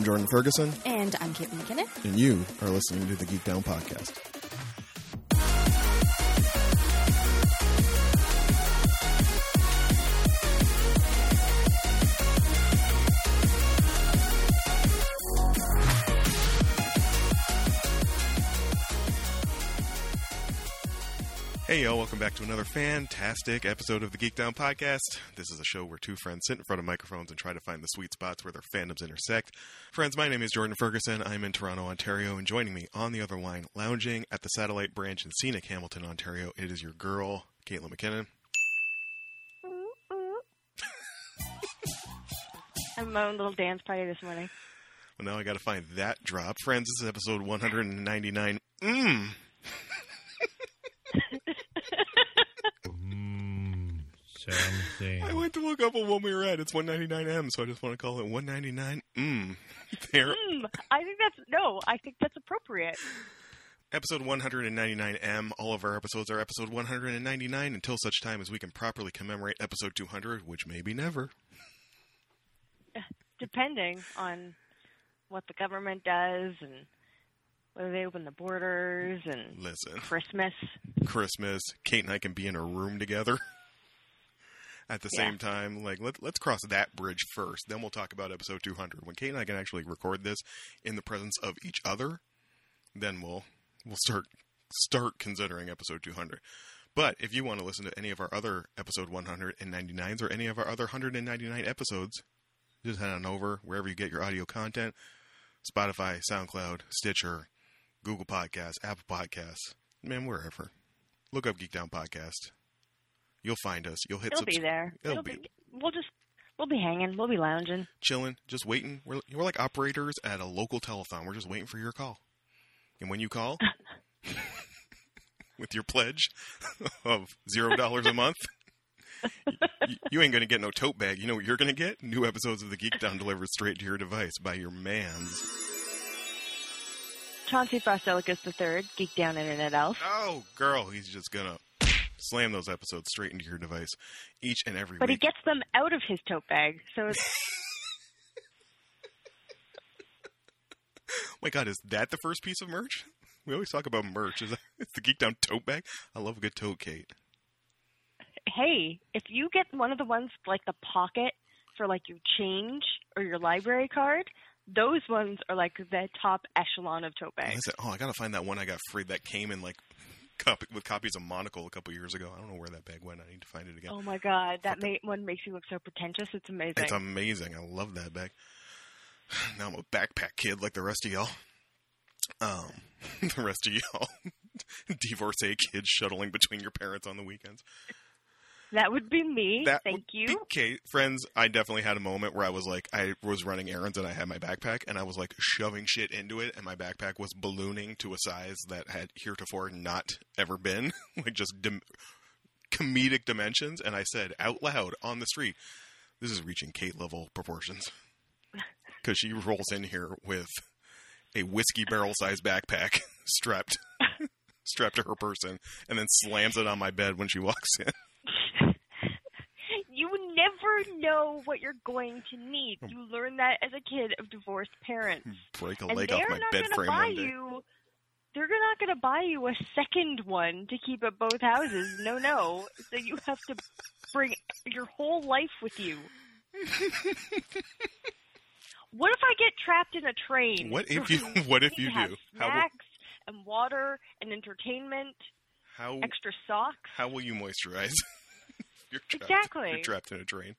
I'm Jordan Ferguson, And I'm Caitlin McKinnon. and you are listening to the Geek Down Podcast. Back to another fantastic episode of the Geek Down Podcast. This is a show where two friends sit in front of microphones and try to find the sweet spots where their fandoms intersect. Friends, my name is Jordan Ferguson. I'm in Toronto, Ontario, and joining me on the other line, lounging at the satellite branch in scenic Hamilton, Ontario, it is your girl, Caitlin McKinnon. I'm my own little dance party this morning. Well, now I got to find that drop. Friends, this is episode 199. Mmm. Something. I went to look up what we were at. It's 199M, so I just want to call it 199. Mmm. There. Mm, I think that's no. I think that's appropriate. Episode 199M. All of our episodes are episode 199 until such time as we can properly commemorate episode 200, which may be never. Depending on what the government does and whether they open the borders and Listen, Christmas. Christmas, Kate and I can be in a room together at the Yeah. same time. Like, let, let's cross that bridge first. Then we'll talk about episode 200. When Kate and I can actually record this in the presence of each other, then we'll we'll start start considering episode 200. But if you want to listen to any of our other episode 199s or any of our other 199 episodes, just head on over wherever you get your audio content Spotify, SoundCloud, Stitcher, Google Podcasts, Apple Podcasts, man, wherever. Look up Geek Down Podcast. You'll find us. You'll hit It'll be there. It'll be. We'll just we'll be hanging. We'll be lounging. chilling, just waiting. We're, we're like operators at a local telethon. We're just waiting for your call. And when you call, with your pledge of zero dollars a month, you, you ain't gonna get no tote bag. You know what you're gonna get? New episodes of the Geek Down delivered straight to your device by your man's. Chauncey Frostelicus III, Geek Down Internet Elf. Oh, girl, he's just gonna slam those episodes straight into your device each and every But he gets them out of his tote bag, so it's oh my God, is that the first piece of merch? We always talk about merch. Is that, it's the Geek Down tote bag? I love a good tote, Kate. hey, if you get one of the ones like the pocket for like your change or your library card, those ones are like the top echelon of tote bags. Oh, I gotta find that one I got free that came in like copy, with copies of Monocle a couple years ago. I don't know where that bag went. I need to find it again. Oh my god, that ma- one makes you look so pretentious. It's amazing. It's amazing. I love that bag. Now I'm a backpack kid like the rest of y'all. Um, the rest of y'all divorcee kids shuttling between your parents on the weekends. That would be me. That Thank you. Kate, friends, I definitely had a moment where I was like, I was running errands and I had my backpack and I was like shoving shit into it and my backpack was ballooning to a size that had heretofore not ever been, like just dim- comedic dimensions. And I said out loud on the street, this is reaching Kate level proportions. Because she rolls in here with a whiskey barrel sized backpack strapped. strapped to her person and then slams it on my bed when she walks in. Never know what you're going to need. Hmm. You learn that as a kid of divorced parents. Break a and leg off my bed frame buy one day. you. They're not going to buy you a second one to keep at both houses. No, no. So you have to bring your whole life with you. what if I get trapped in a train? What if you? What if You do? How will, and water and entertainment, how extra socks. how will you moisturize? you're trapped, Exactly. You're trapped in a drain.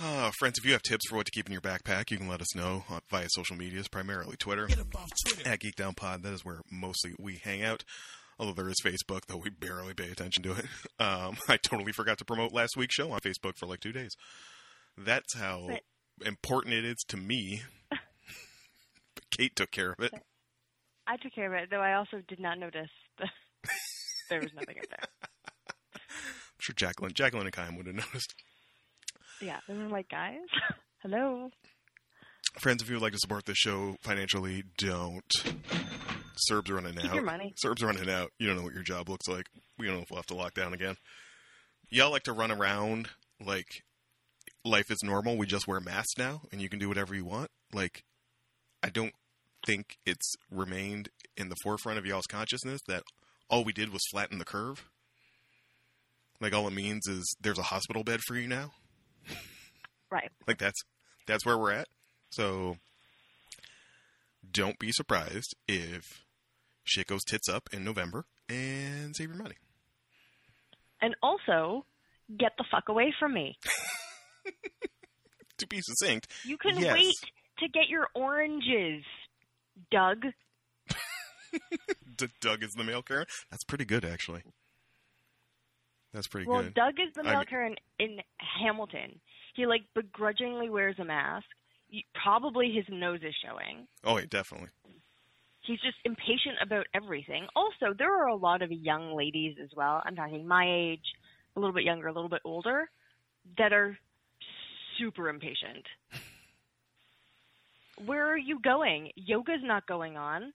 Ah, friends, if you have tips for what to keep in your backpack, you can let us know uh, via social medias, primarily Twitter at Geek Down Pod. That is where mostly we hang out. Although there is Facebook, though we barely pay attention to it. Um, I totally forgot to promote last week's show on Facebook for like two days. That's how But- important it is to me. Kate took care of it. I took care of it, though I also did not notice the, there was nothing up there. I'm sure Jacqueline, Jacqueline and Kyle would have noticed. Yeah, and I'm like, guys, hello. Friends, if you would like to support this show financially, don't. CERBs are running Keep out. your money. CERBs are running out. You don't know what your job looks like. We don't know if we'll have to lock down again. Y'all like to run around like life is normal. We just wear masks now, and you can do whatever you want. Like I don't think it's remained in the forefront of y'all's consciousness that all we did was flatten the curve. Like all it means is there's a hospital bed for you now. Right. Like that's that's where we're at. So don't be surprised if shit goes tits up in November and save your money. And also, get the fuck away from me. To be succinct, You can Yes. wait to get your oranges, Doug. D- Doug is the mail Karen. That's pretty good, actually. That's pretty Well, good. Well, Doug is the I mail mean- Karen in Hamilton. He like begrudgingly wears a mask. Y- Probably his nose is showing. oh, wait, definitely. He's just impatient about everything. Also, there are a lot of young ladies as well. I'm talking my age, a little bit younger, a little bit older, that are super impatient. Where are you going? Yoga's not going on.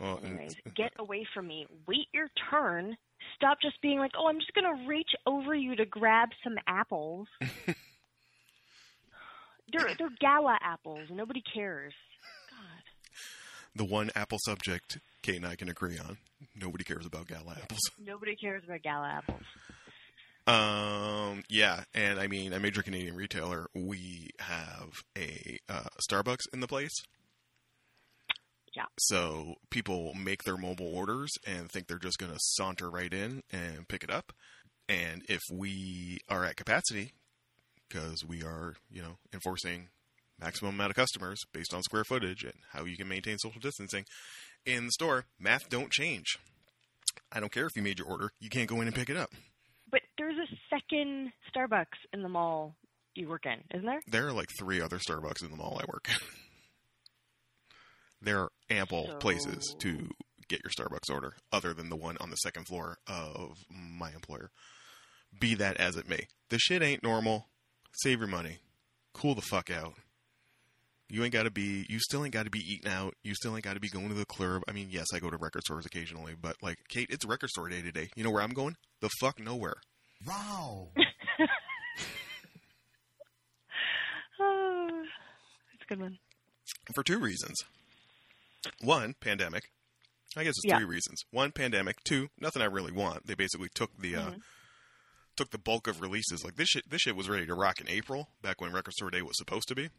Well, Anyways, uh, get away from me. Wait your turn. Stop just being like, oh, I'm just going to reach over you to grab some apples. they're, they're gala apples. Nobody cares. God. the one apple subject Kate and I can agree on. Nobody cares about gala apples. Nobody cares about gala apples. Um, yeah, and I mean, a major Canadian retailer, we have a uh, Starbucks in the place. Yeah. So people make their mobile orders and think they're just going to saunter right in and pick it up. And if we are at capacity, because we are, you know, enforcing maximum amount of customers based on square footage and how you can maintain social distancing in the store, math don't change. I don't care if you made your order, you can't go in and pick it up. But there's a second Starbucks in the mall you work in, isn't there? There are like three other Starbucks in the mall I work in. there are ample So- places to get your Starbucks order other than the one on the second floor of my employer. Be that as it may. The shit ain't normal. Save your money. Cool the fuck out. You ain't got to be, you still ain't got to be eating out. You still ain't got to be going to the club. I mean, yes, I go to record stores occasionally, but like, Kate, it's record store day today. You know where I'm going? The fuck nowhere. Wow. Oh, that's a good one. for two reasons. One, pandemic. I guess it's Yeah. three reasons. One, pandemic. Two, nothing I really want. They basically took the uh, Mhm. took the bulk of releases. Like this shit, this shit was ready to rock in April, back when Record Store Day was supposed to be.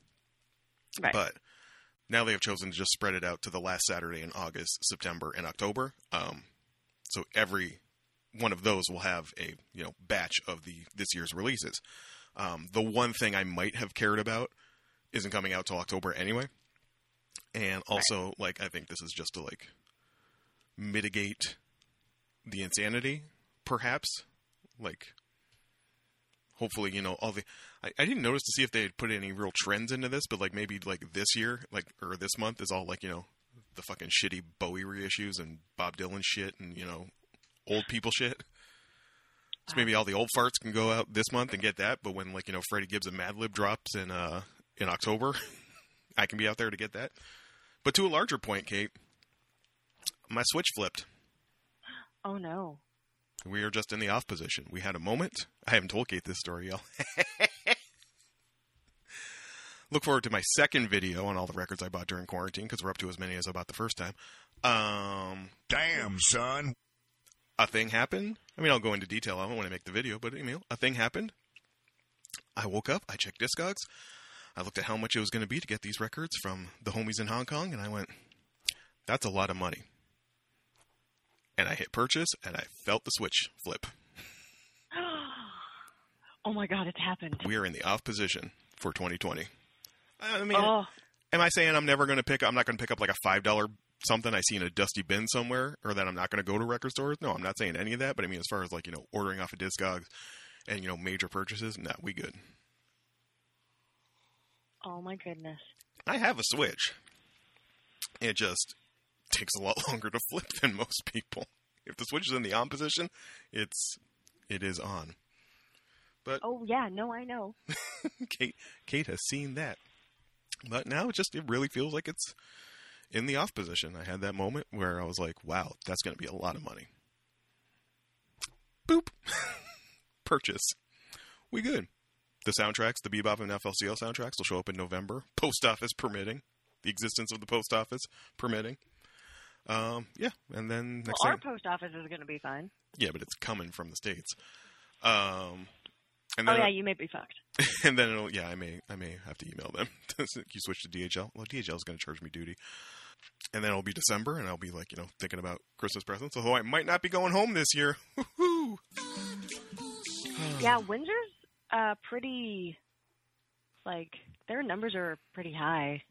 Right. But now they have chosen to just spread it out to the last Saturday in August, September, and October. Um, so every one of those will have a you know batch of the this year's releases. Um, the one thing I might have cared about isn't coming out till October anyway, and also like I think this is just to like mitigate the insanity, perhaps. Like, hopefully, you know, all the. I, I didn't notice to see if they had put any real trends into this, but like maybe like this year, like or this month is all like you know the fucking shitty Bowie reissues and Bob Dylan shit and you know old people shit. So maybe all the old farts can go out this month and get that, but when like you know Freddie Gibbs and Madlib drops in uh in October, I can be out there to get that. But to a larger point, Kate, my switch flipped. Oh no. We are just in the off position. We had a moment. I haven't told Kate this story, y'all. Look forward to my second video on all the records I bought during quarantine because we're up to as many as I bought the first time. Um, Damn, son. a thing happened. I mean, I'll go into detail I on it when I make the video, but you know, a thing happened. I woke up, I checked Discogs, I looked at how much it was going to be to get these records from the homies in Hong Kong, and I went, "That's a lot of money." And I hit purchase, and I felt the switch flip. oh my god, it's happened. We are in the off position for 2020. I mean, Oh, am I saying I'm never going to pick? I'm not going to pick up like a five dollar something I see in a dusty bin somewhere, or that I'm not going to go to record stores? No, I'm not saying any of that. But I mean, as far as like you know, ordering off of Discogs and you know major purchases, no, we good. Oh my goodness. I have a Switch. It just takes a lot longer to flip than most people. If the Switch is in the on position, it's it is on. But Oh yeah, no, I know. Kate Kate has seen that. But now it just it really feels like it's in the off position. I had that moment where I was like, wow, that's going to be a lot of money. Boop. Purchase. We good. The soundtracks, the Bebop and FLCL soundtracks, will show up in November. Post office permitting, the existence of the post office permitting. Um, yeah, and then next well, our thing, post office is going to be fine. yeah, but it's coming from the states. Um, and Oh then yeah, you may be fucked. and then it'll yeah, I may I may have to email them. you switch to DHL. Well, DHL is going to charge me duty. And then it'll be December, and I'll be like, you know, thinking about Christmas presents. Although I might not be going home this year. Woo-hoo. Yeah, Windsor's uh pretty like their numbers are pretty high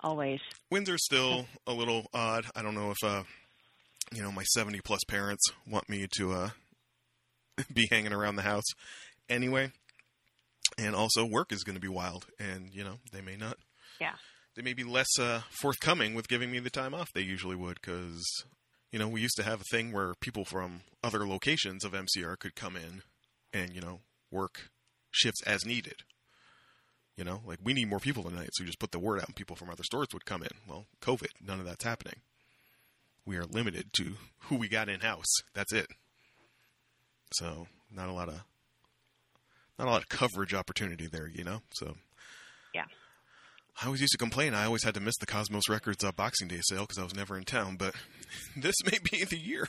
always. Windsor's still a little odd. I don't know if uh, you know, my seventy plus parents want me to uh, be hanging around the house anyway. And also, work is going to be wild, and you know, they may not. Yeah. They may be less uh, forthcoming with giving me the time off they usually would, because you know, we used to have a thing where people from other locations of MCR could come in and you know work shifts as needed. You know, like we need more people tonight, so we just put the word out, and people from other stores would come in. Well, COVID, none of that's happening. We are limited to who we got in house. That's it. So, not a lot of not a lot of coverage opportunity there, you know. So, Yeah. I always used to complain. I always had to miss the Cosmos Records uh, Boxing Day sale because I was never in town. But this may be the year.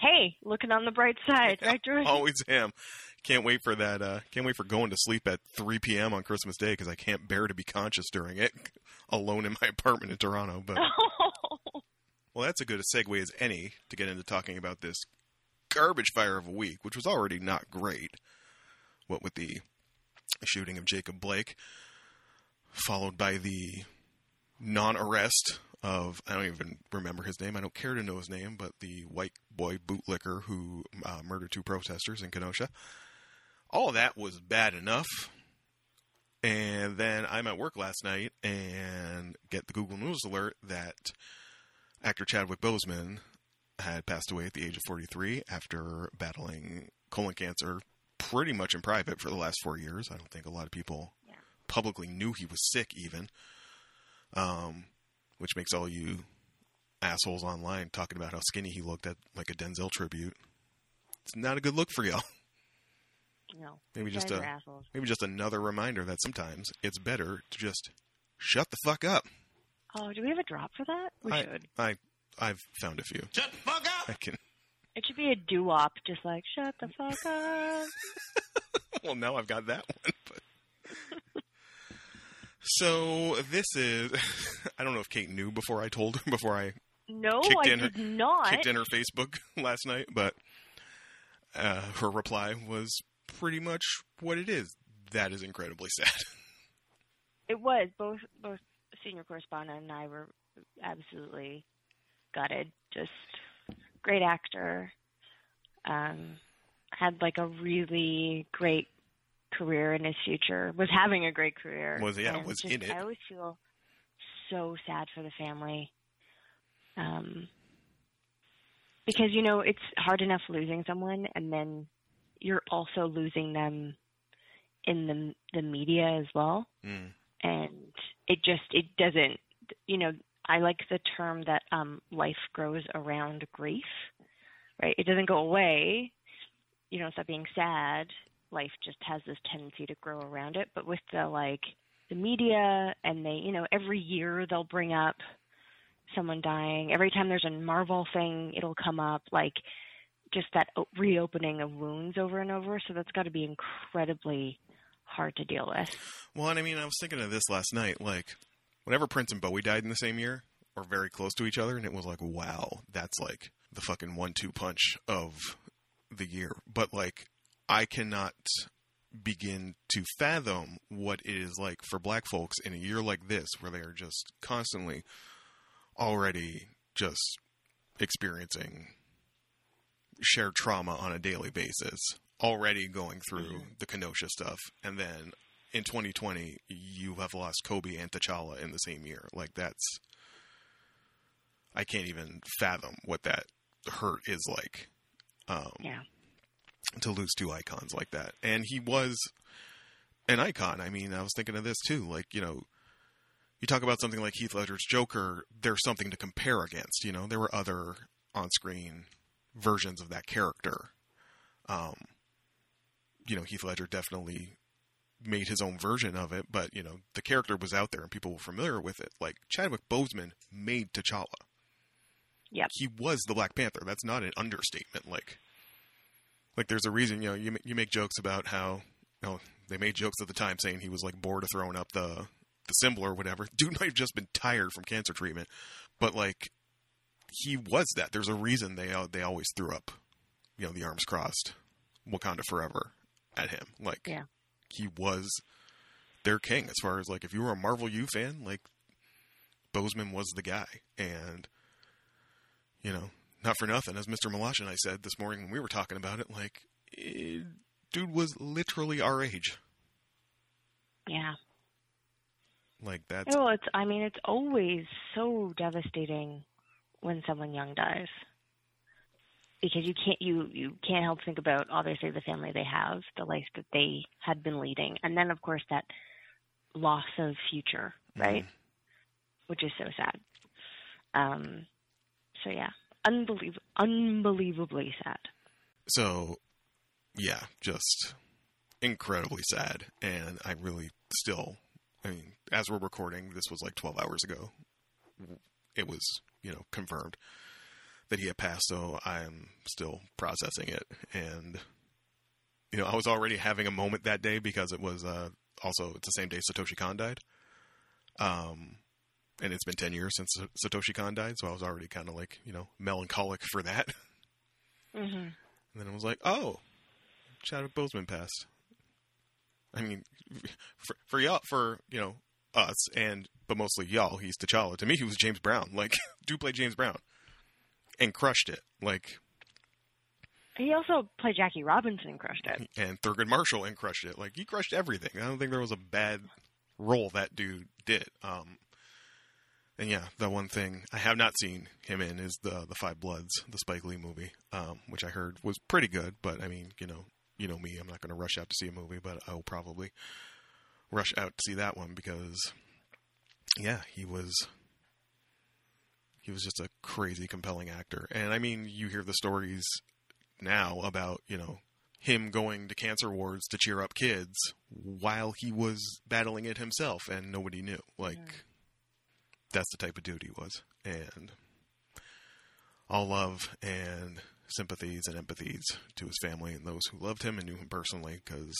Hey, looking on the bright side, right, George? Always am. Can't wait for that. Uh, can't wait for going to sleep at 3 p.m. on Christmas Day because I can't bear to be conscious during it, alone in my apartment in Toronto. But well, that's a good a segue as any to get into talking about this garbage fire of a week, which was already not great. What with the shooting of Jacob Blake, followed by the non-arrest of I don't even remember his name. I don't care to know his name, but the white boy bootlicker who uh, murdered two protesters in Kenosha. All of that was bad enough. And then I'm at work last night and get the Google News alert that actor Chadwick Boseman had passed away at the age of 43 after battling colon cancer pretty much in private for the last four years. I don't think a lot of people Yeah. publicly knew he was sick, even. Um, which makes all you assholes online talking about how skinny he looked at like a Denzel tribute. It's not a good look for y'all. no. Maybe just a assholes. maybe just another reminder that sometimes it's better to just shut the fuck up. Oh, do we have a drop for that? We I, should. I I've found a few. Shut the fuck up! I can. It should be a doo-wop, just like shut the fuck up. Well, now I've got that one. But so this is. I don't know if Kate knew before I told her before I No, Kicked I in her- did not. kicked in her Facebook last night, but uh, her reply was pretty much what it is. That is incredibly sad. It was both both senior correspondent and I were absolutely gutted. Just great actor. Um, had like a really great career in his future. Was having a great career. Was- yeah, and was just- in it. I always feel so sad for the family. Um, because you know it's hard enough losing someone, and then you're also losing them in the the media as well Mm. and it just it doesn't you know i like the term that um life grows around grief right it doesn't go away you don't stop being sad life just has this tendency to grow around it but with the like the media and they you know every year they'll bring up someone dying every time there's a marvel thing it'll come up like just that reopening of wounds over and over so that's got to be incredibly hard to deal with Well, and I mean, I was thinking of this last night. Like, whenever Prince and Bowie died in the same year, or very close to each other, and it was like, wow, that's like the fucking one-two punch of the year. But like, I cannot begin to fathom what it is like for black folks in a year like this, where they are just constantly already just experiencing shared trauma on a daily basis, already going through the Kenosha stuff, and then in 2020 you have lost Kobe and T'Challa in the same year. Like that's I can't even fathom what that hurt is like. Um, yeah to lose two icons like that. And he was an icon. I mean, I was thinking of this too. Like, you know, you talk about something like Heath Ledger's Joker, there's something to compare against. You know, there were other on screen versions of that character. Um, you know, Heath Ledger definitely made his own version of it, but you know, the character was out there and people were familiar with it. Like Chadwick Boseman made T'Challa. Yep. He was the Black Panther. That's not an understatement. Like, like there's a reason. You know, you you make jokes about how you know they made jokes at the time saying he was like bored of throwing up the the symbol or whatever. Dude might have just been tired from cancer treatment, but like he was that. There's a reason they uh, they always threw up, you know, the arms crossed, Wakanda forever at him. Like, Yeah. he was their king as far as like if you were a Marvel U fan, like Boseman was the guy, and you know, not for nothing, as Mr. Malash and I said this morning when we were talking about it, like, eh, dude was literally our age. Yeah. Like that's Well, it's. I mean, it's always so devastating when someone young dies, because you can't you you can't help think about obviously the family they have, the life that they had been leading, and then of course that loss of future, right? Which is so sad. Um. So yeah, unbelievably sad. so yeah, just incredibly sad, and I really still. I mean, as we're recording, this was like 12 hours ago. It was, you know, confirmed that he had passed, so I'm still processing it. And, you know, I was already having a moment that day because it was uh, also it's the same day Satoshi Kon died. Um, and it's been 10 years since Satoshi Kon died, so I was already kind of like, you know, melancholic for that. hmm And then I was like, oh, Chadwick Boseman passed. I mean, for, for y'all, for you know us, and but mostly y'all, he's T'Challa. To me, he was James Brown. Like, do play James Brown, and crushed it. Like, He also played Jackie Robinson and crushed it. and Thurgood Marshall and crushed it. Like, he crushed everything. I don't think there was a bad role that dude did. Um, and yeah, the one thing I have not seen him in is the the Five Bloods, the Spike Lee movie, um, which I heard was pretty good. But I mean, you know, you know me, I'm not going to rush out to see a movie, but I will probably rush out to see that one because, yeah, he was he was just a crazy, compelling actor. And I mean, you hear the stories now about you know him going to cancer wards to cheer up kids while he was battling it himself, and nobody knew. Like that's the type of dude he was, and all love and sympathies and empathies to his family and those who loved him and knew him personally, because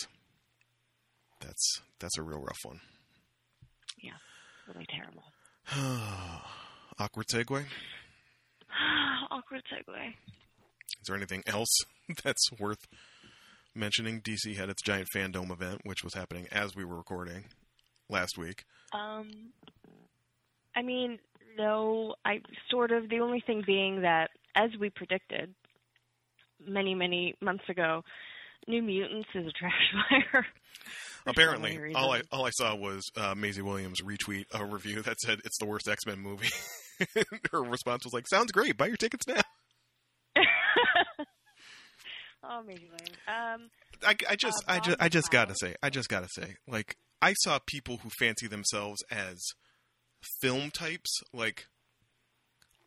that's that's a real rough one. Yeah, really terrible. Awkward segue. Awkward segue. Is there anything else that's worth mentioning? DC had its giant fandom event, which was happening as we were recording last week. Um, I mean, no, I sort of. The only thing being that, as we predicted many, many months ago, New Mutants is a trash fire. Apparently, all I all I saw was uh, Maisie Williams retweet a review that said it's the worst X Men movie. Her response was like, "Sounds great. Buy your tickets now." oh, maybe lame. Um, I, I just, Uh, I just, I just gotta say, I just gotta say, like, I saw people who fancy themselves as film types, like,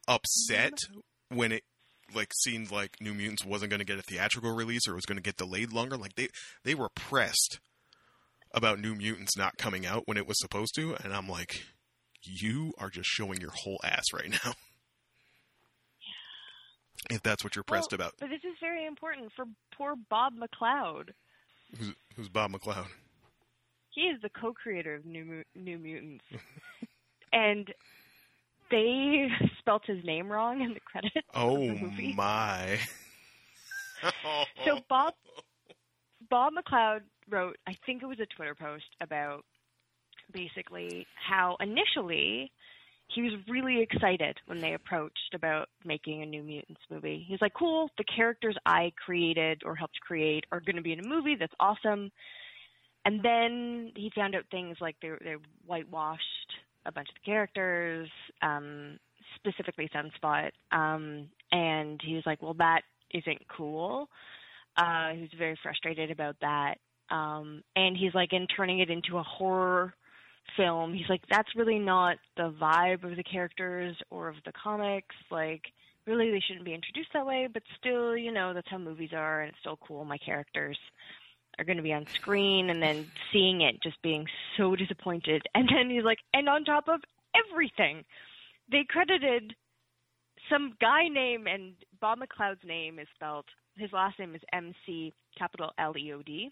upset mm-hmm. when it, like, seemed like New Mutants wasn't going to get a theatrical release or it was going to get delayed longer. Like, they, they were pressed about New Mutants not coming out when it was supposed to, and I'm like, you are just showing your whole ass right now. If that's what you're pressed well, about, But this is very important for poor Bob McLeod. who's, who's Bob McLeod? He is the co-creator of New New Mutants, and they spelt his name wrong in the credits Oh the my! So Bob Bob McLeod wrote, I think it was a Twitter post about basically how initially he was really excited when they approached about making a New Mutants movie. He's like, "Cool, the characters I created or helped create are going to be in a movie. That's awesome." And then he found out things like they they whitewashed a bunch of the characters, um, specifically Sunspot, um, and he was like, "Well, that isn't cool." Uh, he was very frustrated about that. Um, and he's like, in turning it into a horror film, he's like, that's really not the vibe of the characters or of the comics. Like, really, they shouldn't be introduced that way, but still, you know, that's how movies are, and it's still cool, my characters. Are going to be on screen, and then seeing it just being so disappointed. And then he's like, and on top of everything, they credited some guy name, and Bob McLeod's name is spelled. His last name is M C capital L E O D,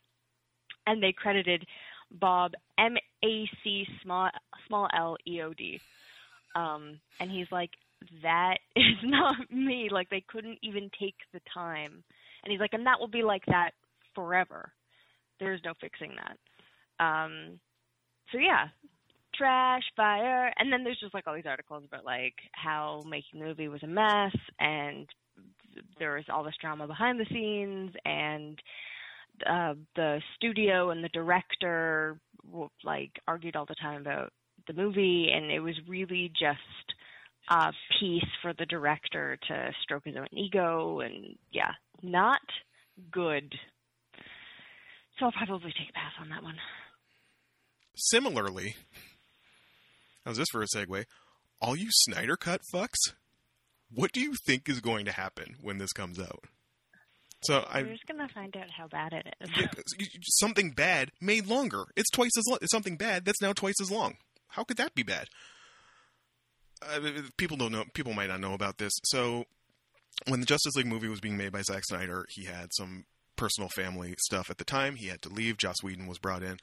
and they credited Bob M A C small small L E O D. Um, and he's like, that is not me. Like they couldn't even take the time. And he's like, and that will be like that forever. There's no fixing that. Um, so yeah, trash, fire, and then there's just like all these articles about like how making the movie was a mess, and there was all this drama behind the scenes, and uh, the studio and the director like argued all the time about the movie, and it was really just a piece for the director to stroke his own ego, and yeah, not good. So I'll probably take a pass on that one. Similarly, how's this for a segue? All you Snyder Cut fucks, what do you think is going to happen when this comes out? So I We're just gonna find out how bad it is. something bad made longer. It's twice as long. It's something bad that's now twice as long. How could that be bad? Uh, people don't know. People might not know about this. So when the Justice League movie was being made by Zack Snyder, he had some personal family stuff at the time. He had to leave. Joss Whedon was brought in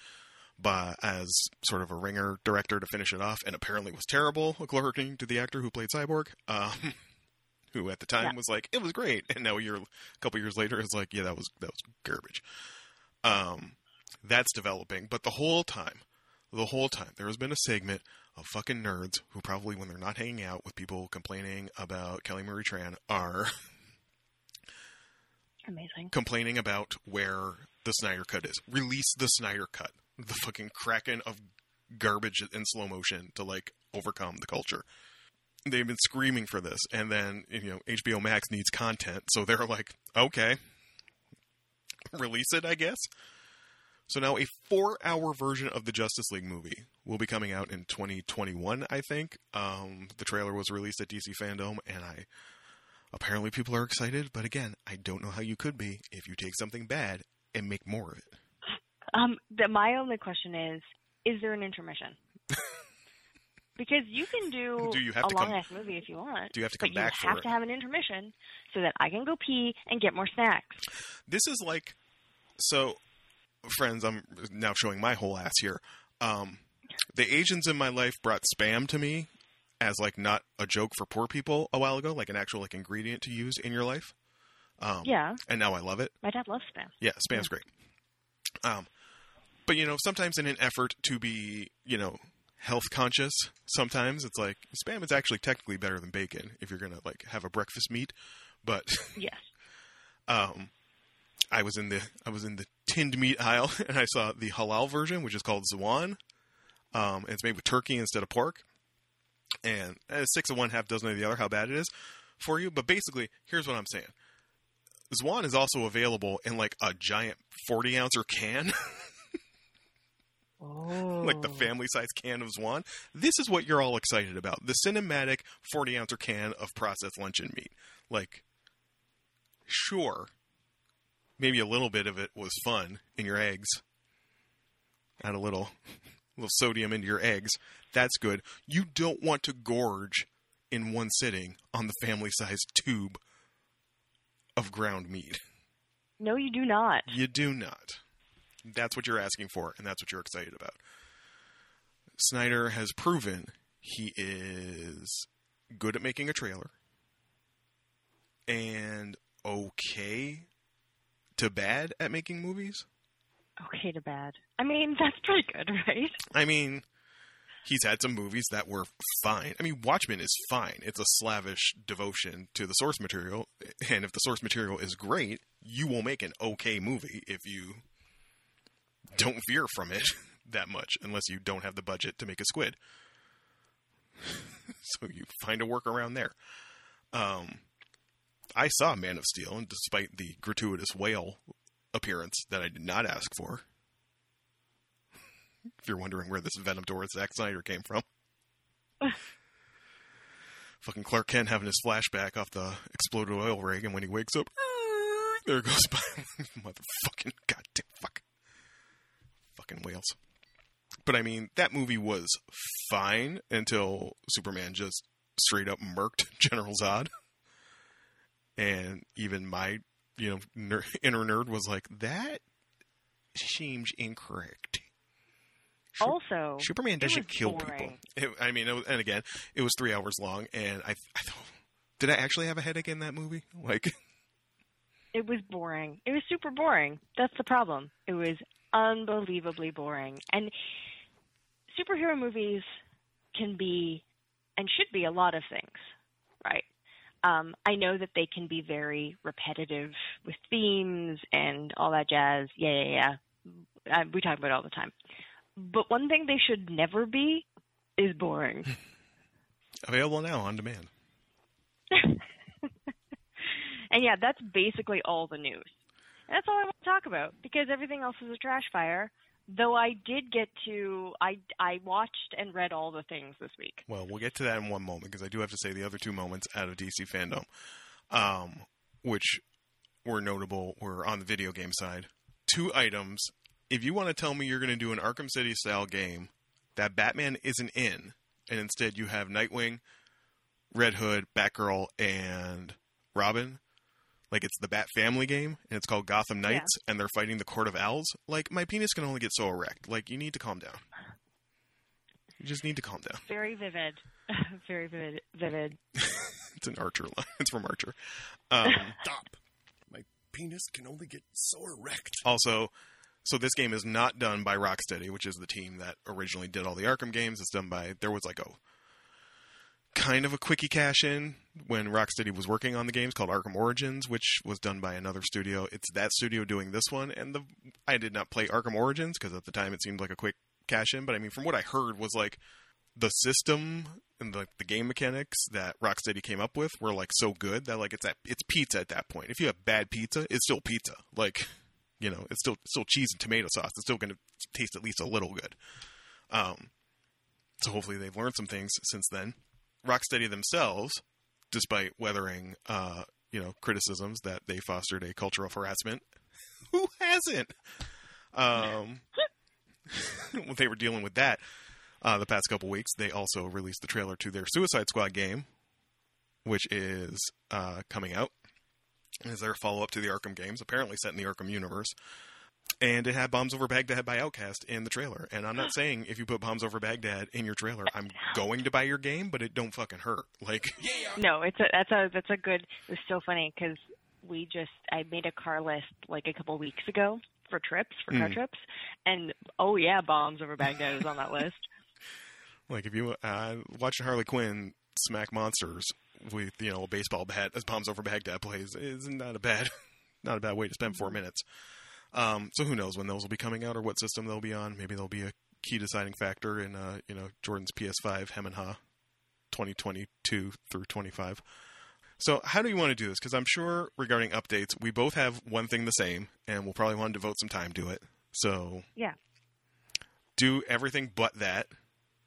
by, as sort of a ringer director to finish it off, and apparently was terrible, according to the actor who played Cyborg. Um, who at the time Yeah. was like, "It was great," and now a year, a couple years later, is like, "Yeah, that was that was garbage." Um, that's developing, but the whole time, the whole time, there has been a segment of fucking nerds who probably, when they're not hanging out with people complaining about Kelly Marie Tran, are Amazing. complaining about where the Snyder Cut is. Release the Snyder Cut, the fucking kraken of garbage in slow motion to like overcome the culture. They've been screaming for this, and then you know HBO Max needs content, so they're like, okay, release it, I guess. So now a four-hour version of the Justice League movie will be coming out in 2021, I think. Um, the trailer was released at DC Fandom, and I apparently people are excited. But again, I don't know how you could be if you take something bad and make more of it. Um, the, my only question is: Is there an intermission? because you can do, Do you have a long ass movie if you want, Do you have to but come back you have it? to have an intermission so that I can go pee and get more snacks. This is like, so, friends, I'm now showing my whole ass here. Um, the Asians in my life brought spam to me as like not a joke for poor people a while ago, like an actual like ingredient to use in your life. Um, Yeah, And now I love it. my dad loves spam. Yeah, spam's great. Um, but you know, sometimes in an effort to be, you know, health conscious, sometimes it's like spam is actually technically better than bacon if you're gonna like have a breakfast meat. But Yes. um, I was in the I was in the tinned meat aisle and I saw the halal version, which is called Zwan. Um, and it's made with turkey instead of pork. And uh, six of one, half dozen of the other. How bad it is for you? But basically, here's what I'm saying. Zwan is also available in like a giant 40 ouncer can, Oh. like the family size can of Zwan. This is what you're all excited about the cinematic 40 ouncer can of processed luncheon meat. Like, sure, maybe a little bit of it was fun in your eggs. Add a little, little sodium into your eggs. That's good. You don't want to gorge in one sitting on the family size tube of ground meat. No, you do not. You do not. That's what you're asking for, and that's what you're excited about. Snyder has proven he is good at making a trailer and okay to bad at making movies. Okay to bad. I mean, that's pretty good, right? I mean, he's had some movies that were fine. I mean, Watchmen is fine. It's a slavish devotion to the source material, and if the source material is great, you will make an okay movie if you don't veer from it that much, unless you don't have the budget to make a squid. so you find a workaround there. Um, I saw Man of Steel, and despite the gratuitous whale appearance that I did not ask for, if you're wondering where this Venom towards Zack Snyder came from. Fucking Clark Kent having his flashback off the exploded oil rig, and when he wakes up, there goes by motherfucking goddamn fuck. fucking whales. But I mean, that movie was fine until Superman just straight up murked General Zod. And even my, you know, ner- inner nerd was like, that seems incorrect. Also, Superman doesn't kill people. It, I mean, it was, and again, it was three hours long, and I, I thought, did I actually have a headache in that movie? Like, it was boring. It was super boring. That's the problem. It was unbelievably boring. And superhero movies can be and should be a lot of things, right? Um, I know that they can be very repetitive with themes and all that jazz. Yeah, yeah, yeah. Uh, we talk about it all the time. But one thing they should never be is boring. available now on demand. and yeah, that's basically all the news. And that's all I want to talk about because everything else is a trash fire. Though I did get to, I I watched and read all the things this week. Well, we'll get to that in one moment because I do have to say the other two moments out of DC fandom, um, which were notable, were on the video game side. Two items. If you want to tell me you're going to do an Arkham City style game that Batman isn't in, and instead you have Nightwing, Red Hood, Batgirl, and Robin, like it's the Bat Family game, and it's called Gotham Knights, and they're fighting the Court of Owls. Like my penis can only get so erect. Like you need to calm down. You just need to calm down. Very vivid, very vivid, vivid. It's an Archer line. It's from Archer. Um, Stop. My penis can only get so erect. also, so this game is not done by Rocksteady, which is the team that originally did all the Arkham games. It's done by there was like a kind of a quickie cash in when Rocksteady was working on the games called Arkham Origins, which was done by another studio. It's that studio doing this one, and the I did not play Arkham Origins because at the time it seemed like a quick cash in. But I mean, from what I heard was like the system and the, the game mechanics that Rocksteady came up with were like so good that like it's at, it's pizza at that point. If you have bad pizza, it's still pizza. Like you know, it's still still cheese and tomato sauce. It's still going to taste at least a little good. Um, so hopefully they've learned some things since then. Rocksteady themselves, despite weathering uh, you know criticisms that they fostered a culture of harassment, who hasn't? Um, they were dealing with that uh, the past couple weeks, they also released the trailer to their Suicide Squad game, which is uh, coming out. Is their follow up to the Arkham games, apparently set in the Arkham universe. And it had Bombs Over Baghdad by OutKast in the trailer. And I'm not saying if you put Bombs Over Baghdad in your trailer, I'm going to buy your game, but it don't fucking hurt. Like, No, it's a that's a that's a good. It's so funny because we just I made a car list like a couple weeks ago for trips for car Mm. trips, and oh yeah, bombs over Baghdad is on that list. like if you uh, watching Harley Quinn smack monsters with you know a baseball bat as Bombs Over Baghdad plays is not a bad not a bad way to spend four minutes. Um, so who knows when those will be coming out or what system they'll be on? Maybe they'll be a key deciding factor in uh, you know Jordan's PS5 hem and ha 2022 through 25. So how do you want to do this? Because I'm sure regarding updates, we both have one thing the same, and we'll probably want to devote some time to it. So Yeah. do everything but that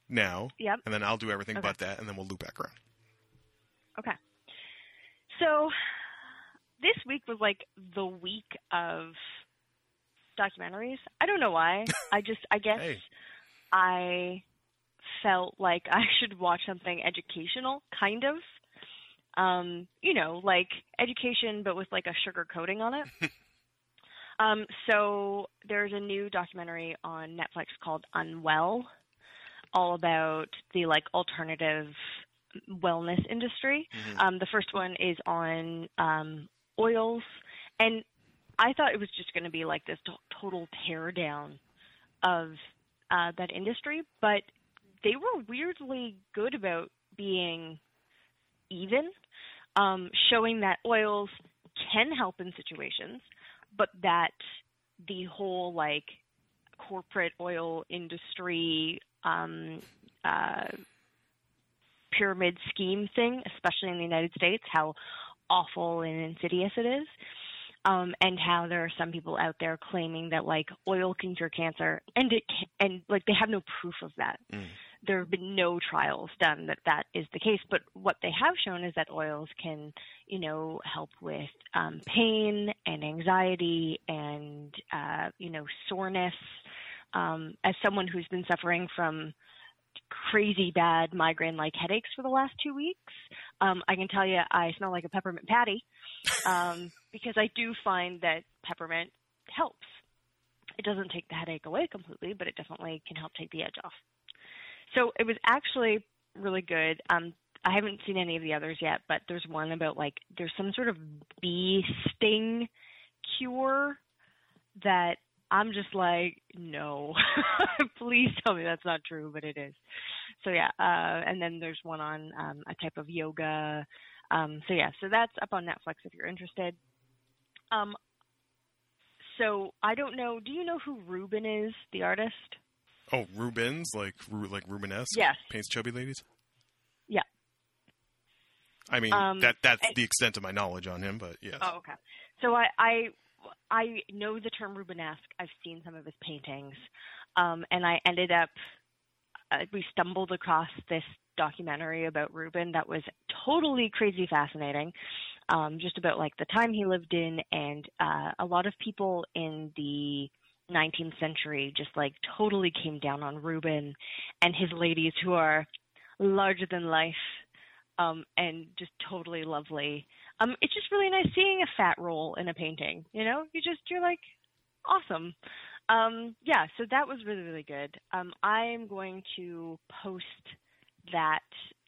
now, Yep. and then I'll do everything Okay. but that, and then we'll loop back around. Okay. So this week was like the week of documentaries. I don't know why. I just I guess Hey. I felt like I should watch something educational, kind of. Um, you know, like education but with like a sugar coating on it. um, so there's a new documentary on Netflix called Unwell, all about the like alternative wellness industry. Um, the first one is on um, oils, and I thought it was just going to be like this to- total tear down of uh, that industry, but they were weirdly good about being even, um, showing that oils can help in situations, but that the whole like corporate oil industry um, uh, pyramid scheme thing, especially in the United States, how awful and insidious it is. Um, and how there are some people out there claiming that like oil can cure cancer, and it can, and like they have no proof of that. Mm. There have been no trials done that that is the case. But what they have shown is that oils can, you know, help with um, pain and anxiety and uh, you know soreness, Um, as someone who's been suffering from crazy bad migraine like headaches for the last two weeks, um, I can tell you I smell like a peppermint patty um, because I do find that peppermint helps. It doesn't take the headache away completely, but it definitely can help take the edge off. So it was actually really good. Um, I haven't seen any of the others yet, but there's one about like there's some sort of bee sting cure that I'm just like, no, please tell me that's not true, but it is. So yeah, uh, and then there's one on um, a type of yoga. Um, so yeah, so that's up on Netflix if you're interested. Um, so I don't know. Do you know who Ruben is, the artist? Oh, Rubens, like Ru- like Rubenesque. Yes. Paints chubby ladies. Yeah. I mean, Um, that that's and- the extent of my knowledge on him, but yes. Oh, okay. So I, I I know the term Rubenesque. I've seen some of his paintings, um, and I ended up uh, we stumbled across this documentary about Ruben that was totally crazy fascinating. Um, just about like the time he lived in, and uh, a lot of people in the 19th century just like totally came down on Ruben and his ladies who are larger than life um, and just totally lovely um, it's just really nice seeing a fat roll in a painting. You know, you just you're like, awesome. Um, yeah, so that was really really good. Um, I'm going to post that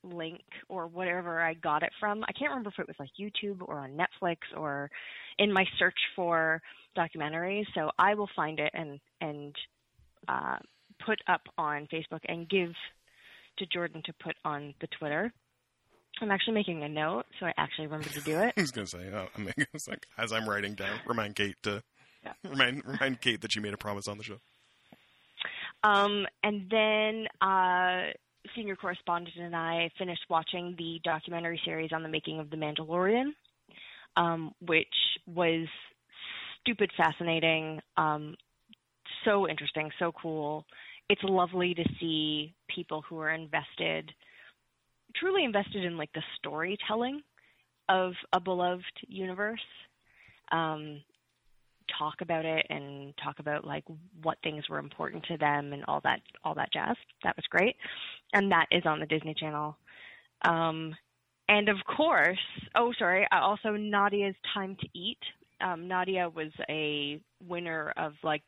link or whatever I got it from. I can't remember if it was like YouTube or on Netflix or in my search for documentaries. So I will find it and and uh, put up on Facebook and give to Jordan to put on the Twitter. I'm actually making a note, so I actually remember to do it. I was gonna say, oh, I mean, it's like as I'm writing down, remind Kate to Yeah. remind remind Kate that you made a promise on the show. Um, and then uh, senior correspondent and I finished watching the documentary series on the making of The Mandalorian, um, which was stupid fascinating, um, so interesting, so cool. It's lovely to see people who are invested, truly invested in like the storytelling of a beloved universe. Um, talk about it and talk about like what things were important to them and all that all that jazz. That was great. And that is on the Disney Channel. Um and of course, oh sorry, also Nadiya's Time to Eat. Um Nadiya was a winner of like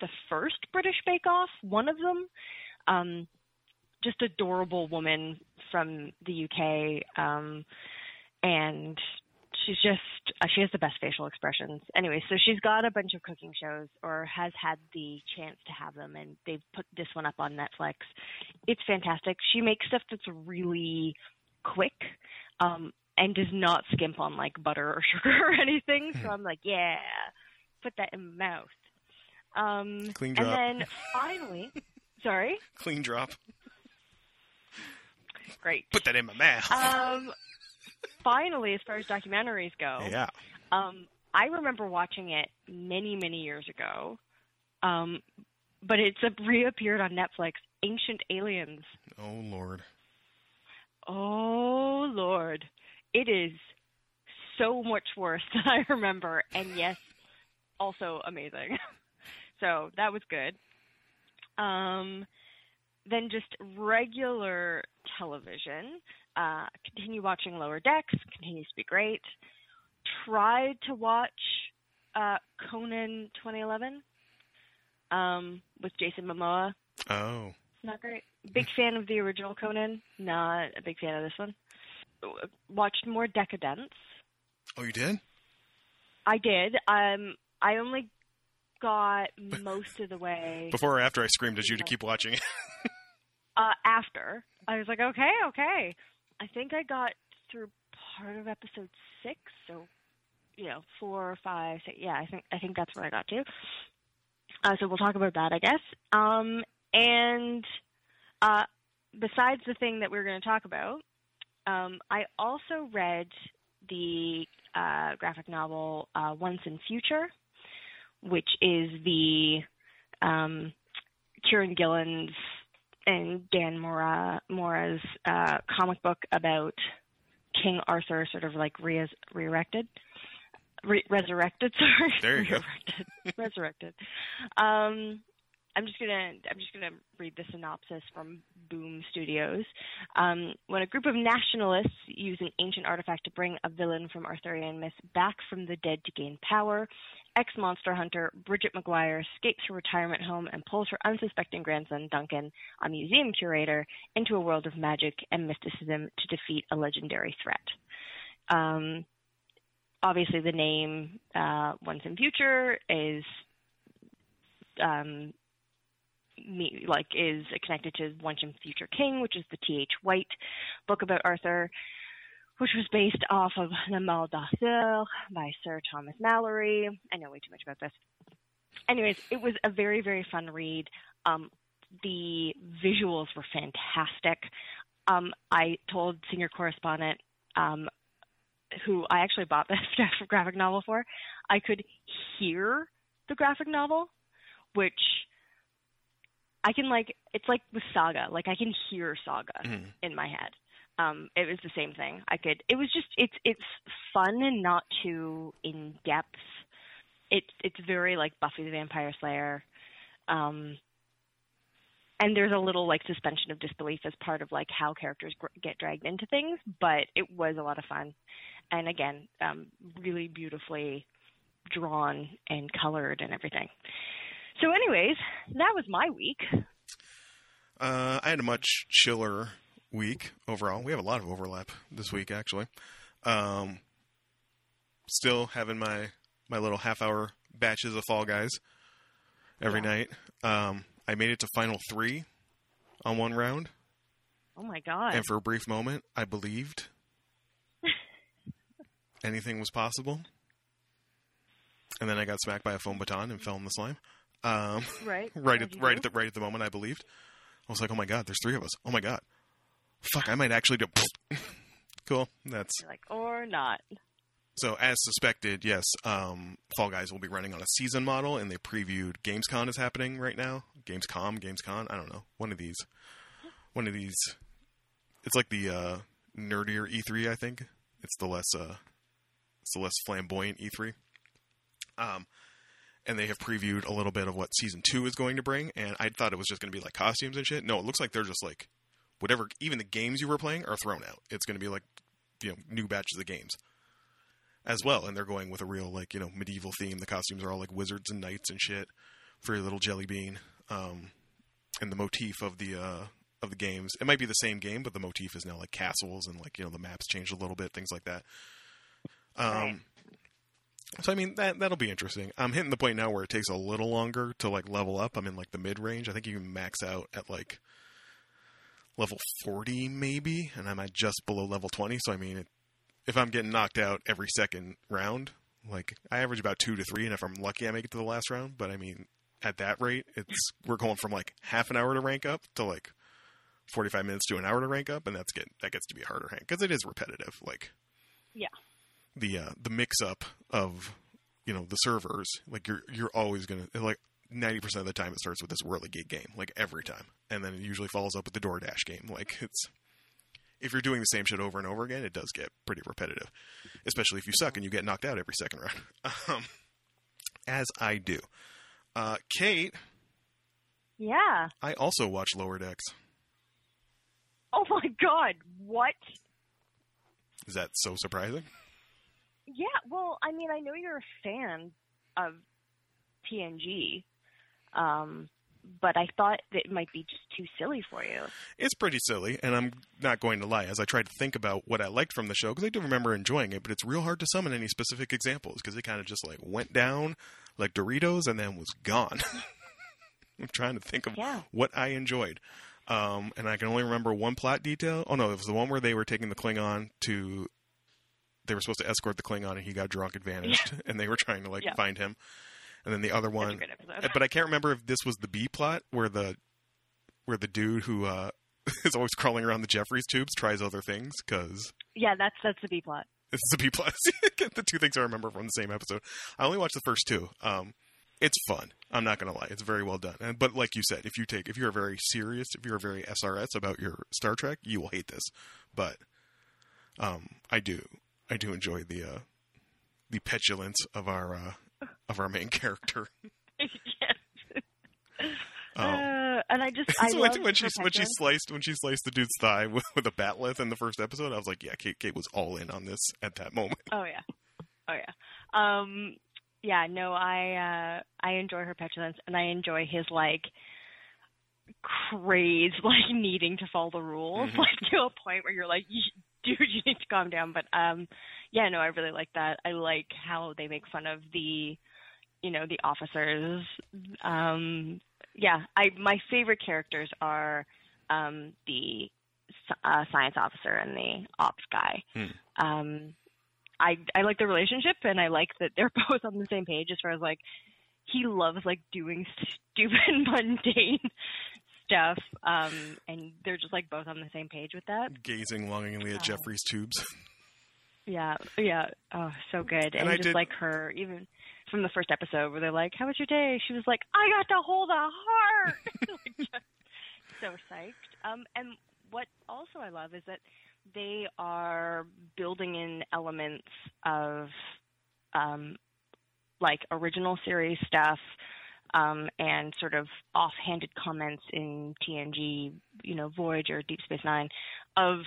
the first British Bake Off, one of them. Um just adorable woman from the UK um and she's just uh, she has the best facial expressions. Anyway, so she's got a bunch of cooking shows or has had the chance to have them, and they've put this one up on Netflix. It's fantastic. She makes stuff that's really quick. Um, and does not skimp on like butter or sugar or anything. So I'm like, yeah, put that in my mouth. Um, Clean and then finally, sorry, Clean drop. Great. Put that in my mouth. Um, finally, as far as documentaries go, yeah. Um, I remember watching it many, many years ago, um, but it's reappeared on Netflix. Ancient Aliens. Oh Lord. Oh Lord, it is so much worse than I remember, and yes, also amazing. so that was good. Um, then just regular television. Uh, continue watching Lower Decks. Continues to be great. Tried to watch uh, Conan 2011 um, with Jason Momoa. Oh. Not great. Big fan of the original Conan. Not a big fan of this one. Watched more Decadence. Oh, you did? I did. Um, I only got most of the way Before or after I screamed at you to keep watching it? uh, after. I was like, okay, okay. I think I got through part of episode six, so you know, four or five, six. Yeah, I think I think that's where I got to. Uh, so we'll talk about that, I guess. Um, and uh, besides the thing that we're going to talk about, um, I also read the uh, graphic novel uh, Once and Future, which is the um, Kieron Gillen's and Dan Mora Mora's uh, comic book about King Arthur, sort of like re- re-erected, re- resurrected. Sorry, There you go. resurrected, resurrected. Um, I'm just gonna I'm just gonna read the synopsis from Boom Studios. Um, when a group of nationalists use an ancient artifact to bring a villain from Arthurian myth back from the dead to gain power, ex-monster hunter Bridget McGuire escapes her retirement home and pulls her unsuspecting grandson Duncan, a museum curator, into a world of magic and mysticism to defeat a legendary threat. Um, obviously, the name uh, Once and Future is um, me, like is connected to in Future King, which is the T.H. White book about Arthur, which was based off of Le Morte d'Arthur by Sir Thomas Malory. I know way too much about this. Anyways, it was a very, very fun read. Um, the visuals were fantastic. Um, I told senior correspondent, um, who I actually bought this graphic novel for, I could hear the graphic novel, which I can like. It's like with Saga. Like I can hear Saga Mhm. in my head. Um, it was the same thing. I could. It was just. It's it's fun and not too in depth. It's it's very like Buffy the Vampire Slayer. Um, and there's a little like suspension of disbelief as part of like how characters gr- get dragged into things, but it was a lot of fun. And again, um, really beautifully drawn and colored and everything. So, anyways, that was my week. Uh, I had a much chiller week overall. We have a lot of overlap this week, actually. Um, still having my my little half hour batches of Fall Guys every Yeah. night. Um, I made it to final three on one round, Oh my god! and for a brief moment, I believed anything was possible. And then I got smacked by a foam baton and fell in the slime. Um, right, right at right at the right at the moment I believed. I was like, "Oh my god, there's three of us. Oh my god, fuck, I might actually do." cool. That's You're like or not. so as suspected. Yes, um, Fall Guys will be running on a season model, and they previewed Gamescom is happening right now. Gamescom, Gamescon. I don't know. One of these. One of these. It's like the uh, nerdier E3. I think it's the less. Uh, it's the less flamboyant E3. Um, and they have previewed a little bit of what season two is going to bring. And I thought it was just going to be like costumes and shit. No, it looks like they're just like whatever. Even the games you were playing are thrown out. It's going to be like you know new batches of games as well. And they're going with a real like you know medieval theme. The costumes are all like wizards and knights and shit for your little jelly bean. Um, and the motif of the uh, of the games. It might be the same game, but the motif is now like castles and like you know the maps changed a little bit, things like that. Um, Right. So I mean that that'll be interesting. I'm hitting the point now where it takes a little longer to like level up. I'm in like the mid range. I think you can max out at like level 40 maybe, and I'm at just below level 20. So I mean, it, if I'm getting knocked out every second round, like I average about two to three, and if I'm lucky, I make it to the last round. But I mean, at that rate, it's we're going from like half an hour to rank up to like 45 minutes to an hour to rank up, and that's get that gets to be a harder rank because it is repetitive. Like Yeah. The uh, the mix up of you know the servers, like you're you're always gonna like. 90% of the time it starts with this whirly gig game, like every time. And then it usually follows up with the DoorDash game. Like it's if you're doing the same shit over and over again, it does get pretty repetitive. Especially if you suck and you get knocked out every second round. Um, as I do. Uh, Kate, Yeah. I also watch Lower Decks. Oh my god! What? Is that so surprising? Yeah. Well, I mean, I know you're a fan of TNG, um, but I thought that it might be just too silly for you. It's pretty silly, and I'm not going to lie. As I tried to think about what I liked from the show, because I do remember enjoying it, but it's real hard to summon any specific examples because it kind of just like went down like Doritos and then was gone. I'm trying to think of Yeah. what I enjoyed. Um, and I can only remember one plot detail. Oh no, it was the one where they were taking the Klingon to. They were supposed to escort the Klingon, and he got drunk and vanished, and they were trying to like Yeah. find him. And then the other one, but I can't remember if this was the B plot where the where the dude who uh, is always crawling around the Jefferies tubes tries other things because yeah, that's that's the B plot. it's the B plot. the two things I remember from the same episode. I only watched the first two. Um, it's fun. I'm not gonna lie. It's very well done. And, but like you said, if you take if you're very serious, if you're very SRS about your Star Trek, you will hate this. But um, I do I do enjoy the uh, the petulance of our uh, of our main character. yes. Um, Uh, and I just I so when, when she when she sliced when she sliced the dude's thigh with, with a bat'leth in the first episode, I was like, yeah, Kate Kate was all in on this at that moment. Oh yeah, oh yeah. Um, yeah. No, I uh, I enjoy her petulance, and I enjoy his like craze, like needing to follow the rules, Mhm. like to a point where you're like, "You- dude, you need to calm down. But um, yeah, no, I really like that. I like how they make fun of the, you know, the officers. Um, yeah, I my favorite characters are um the uh, science officer and the ops guy. Hmm. Um, I I like their relationship, and I like that they're both on the same page as far as like he loves like doing stupid mundane stuff, um, and they're just like both on the same page with that. Gazing longingly at Oh. Jefferies tubes. Yeah, yeah. Oh, so good. And, And I just did- like her, even from the first episode where they're like, "How was your day?" She was like, "I got to hold a heart." like, just so psyched. Um, and what also I love is that they are building in elements of um, like original series stuff. Um, and sort of offhanded comments in TNG, you know, Voyager, Deep Space Nine, of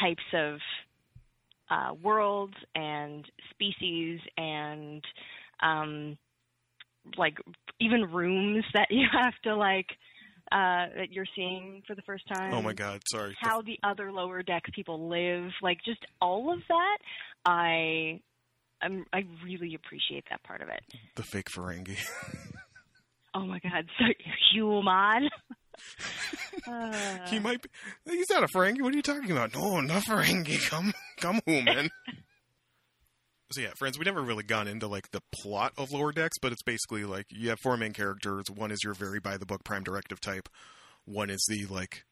types of uh, worlds and species and um, like even rooms that you have to like uh, that you're seeing for the first time. Oh my god, sorry. How the other lower decks people live, like just all of that, I. I'm, I really appreciate that part of it. The, fake Ferengi. Oh my god, so human. uh, he might be. He's not a Ferengi. What are you talking about? No, not Ferengi. Come, come, human. so yeah, friends, we never really gone into like the plot of Lower Decks, but it's basically like you have four main characters. One is your very by the book Prime Directive type. One is the like